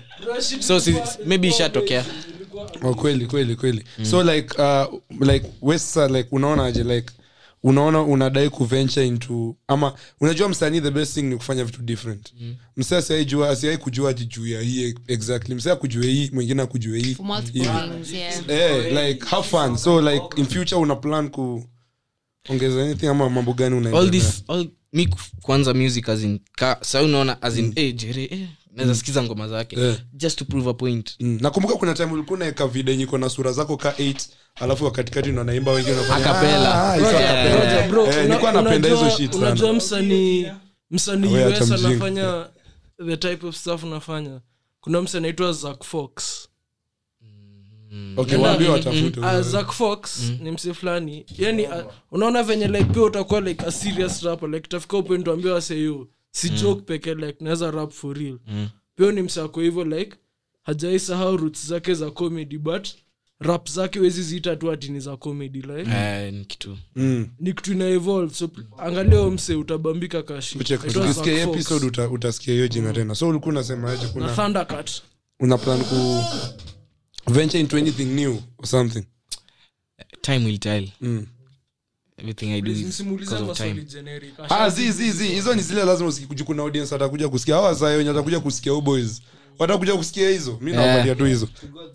so si, maybe ishatokea. Oh, kweli kweli kweli. So like uh, like wesa like unaonaje like unaona unadai kuventure into ama unajua msanii the best thing ni kufanya vitu different. Mm. msee asiaijua asiai kujua ati juu ya hii exactly. Msee akujue hii mwingine akujue hii. Yeah. multiple things, yeah. eh, like have fun. So like in future una plan ku ongeza anything ama mambo gani all this all mi kwanza music as in ka sa unaona as in eh, jere eh, naweza sikiza ngoma zake. Yeah. just to prove a point. Mm. nakumbuka kuna time ulikuwa naeka video yenye iko na sura zako ka 8 alafu wakatikati ndo anaimba wengine. "Ah, it's Yeah. acapella." Ngoja, bro, Eh, nilikuwa napenda hizo shit sana. unajua msanii msanii us anafanya the type of stuff unafanya. Kuna msanii anaitwa Zack fox. Okay watafute uh, zak fox ni msi fulani. Yani uh, unaona venye like pia utakuwa like a serious rapper. Like tafika upendo ambia waseyo si joke peke like naweza rap for real. Pia ni msako hivyo like hajai sahau roots zake za comedy but rap zake wezi ziita tu atini za comedy like. Eh, ni kitu. Mm. ni kitu ina evolve so angalia mse utabambika kashi. Kucheck. Aitwa ukisikia Zack hii Fox. episode uta- utasikia hiyo jina tena. So ulikuwa unasemaje na kuna thundercat. una plan ku venture into anything new or something? Time will tell. Mm. Everything i do is because of time. ah zi zi zi. Hizo ni zile lazima usikuje kuna audience atakuja kusikia. Hawa saa wenye atakuja kusikia boys. Watakuja kusikia hizo. Mi nawapatia tu hizo.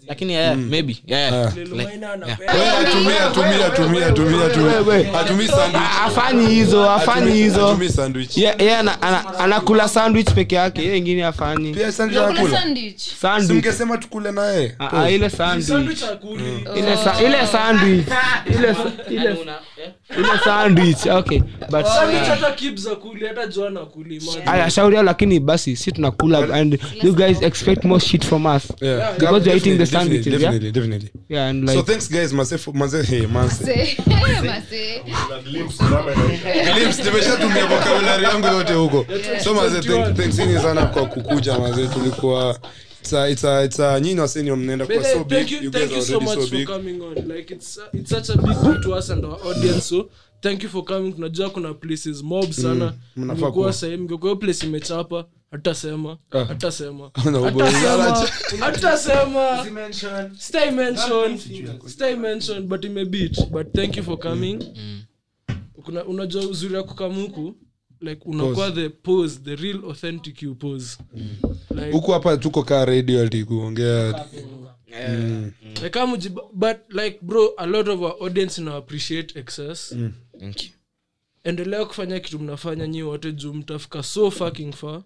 Lakini yeah, maybe yeah, Ah. afanyi hizo afanyi hizo. ye ye ana- ana- anakula sandwich peke yake ye ingine afanyi. Pia sandwich anakula. sandwich? sandwich. Simngesema tukule naye. Ah, ah, ile sandwich Sandwich. ile sa- ile sandwich. Ile sa- ile sandwich okay but hata Kibz hakuli, hata Joan hakuli, aya shauri yao lakini basi si tunakula and you guys expect more shit from us. Yeah. Because you're eating the Definitely, yeah? definitely definitely. Yeah and so like thanks guys mase mase hey mase. Mase. Glimpse, nimeshatumia vocabulary yangu yote huko. So sana kwa kukuja maze tulikuwa it's a, it's a, it's a, nyinyi waseni mnaenda Bele, so big thank you, you guys thank you so much so big for coming on. Like it's uh, it's such a big deal to us and our audience. So thank you for coming. Tunajua kuna places mob sana. mnafaa Mngekuwa kuwa. sehemu, mngekuwa hiyo place imechapa. Hatasema, hatasema, Na ubo- hatasema, hatasema. Stay mentioned, stay mentioned, but imebeat. But thank you for coming. Kuna- unajua uzuri ya kukamuku like unakuwa the pose the real authentic you pose like, huku hapa tuko kaa radio kuongea. Yeah. mm. like kama but like bro a lot of our audience ina appreciate excess. Thank you. Endelea kufanya kitu mnafanya nyi wote juu mtafika so fucking far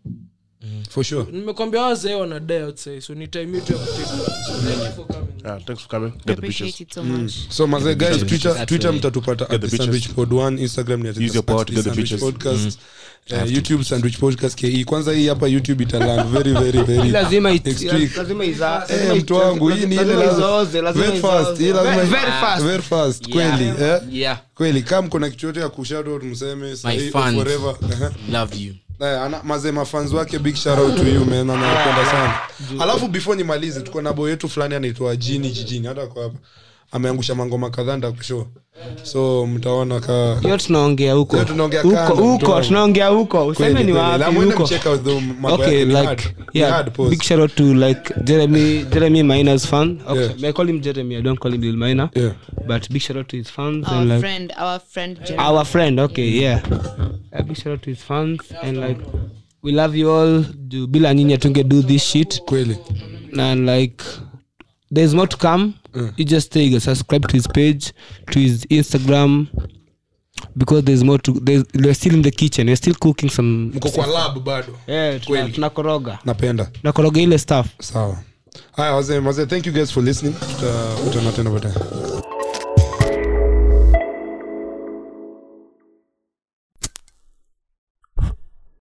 for sure. Nimekwambia wazee wanadai outside so ni time yetu ya kutake so thank you for coming. Yeah, thanks for coming. Get the appreciate it so much. so maze guys twitter, That's twitter right. mtatupata at the the pictures. sandwich pod 1 instagram ni at Use your power to the get the sandwich pictures. podcast. Eh, youtube sandwich podcast ke kwanza hii hapa youtube italand very very very lazima it- next week. lazima iza- Eh, mtu it- wangu hii ni ile lazima lazima- lazima very fast hii lazima Very- very fast. very fast kweli eh? Yeah. Kweli kama kuna kitu yote ya kushout mseme sahi or fans. forever love you. Eh, maze mafans wake big shout out to you man. Anapenda sana. Alafu before nimalize tuko na boy yetu fulani anaitwa jini jijini hata kwa hapa ameangusha mangoma kadhaa ndakushow so mtaona ka hiyo tunaongea huko. Hiyo tunaongea huko kando, huko mtoa. tunaongea huko. Useme ni wapi La, mwende huko mcheck out the mambo okay yake, ni like. Ni yeah hard pose. big shout out to like jeremy jeremy miner's fan. Okay Yeah. i call him jeremy? I don't call him lil miner Yeah. but big shout out to his fans Our like friend, our friend Jeremy. our friend okay yeah. A big shout out to his fans and like we love you all. Do bila nyinyi tunge do this shit. Kweli. And like there's more to come. You just a subscribe to his page to his instagram because there's more to there's, we're still in the kitchen. We're still cooking some mko kwa lab bado? Yeah tunakoroga. Napenda. Nakoroga ile stuff. Sawa. Haya wazee wazee thank you guys for listening. Tutakutana tena baadaye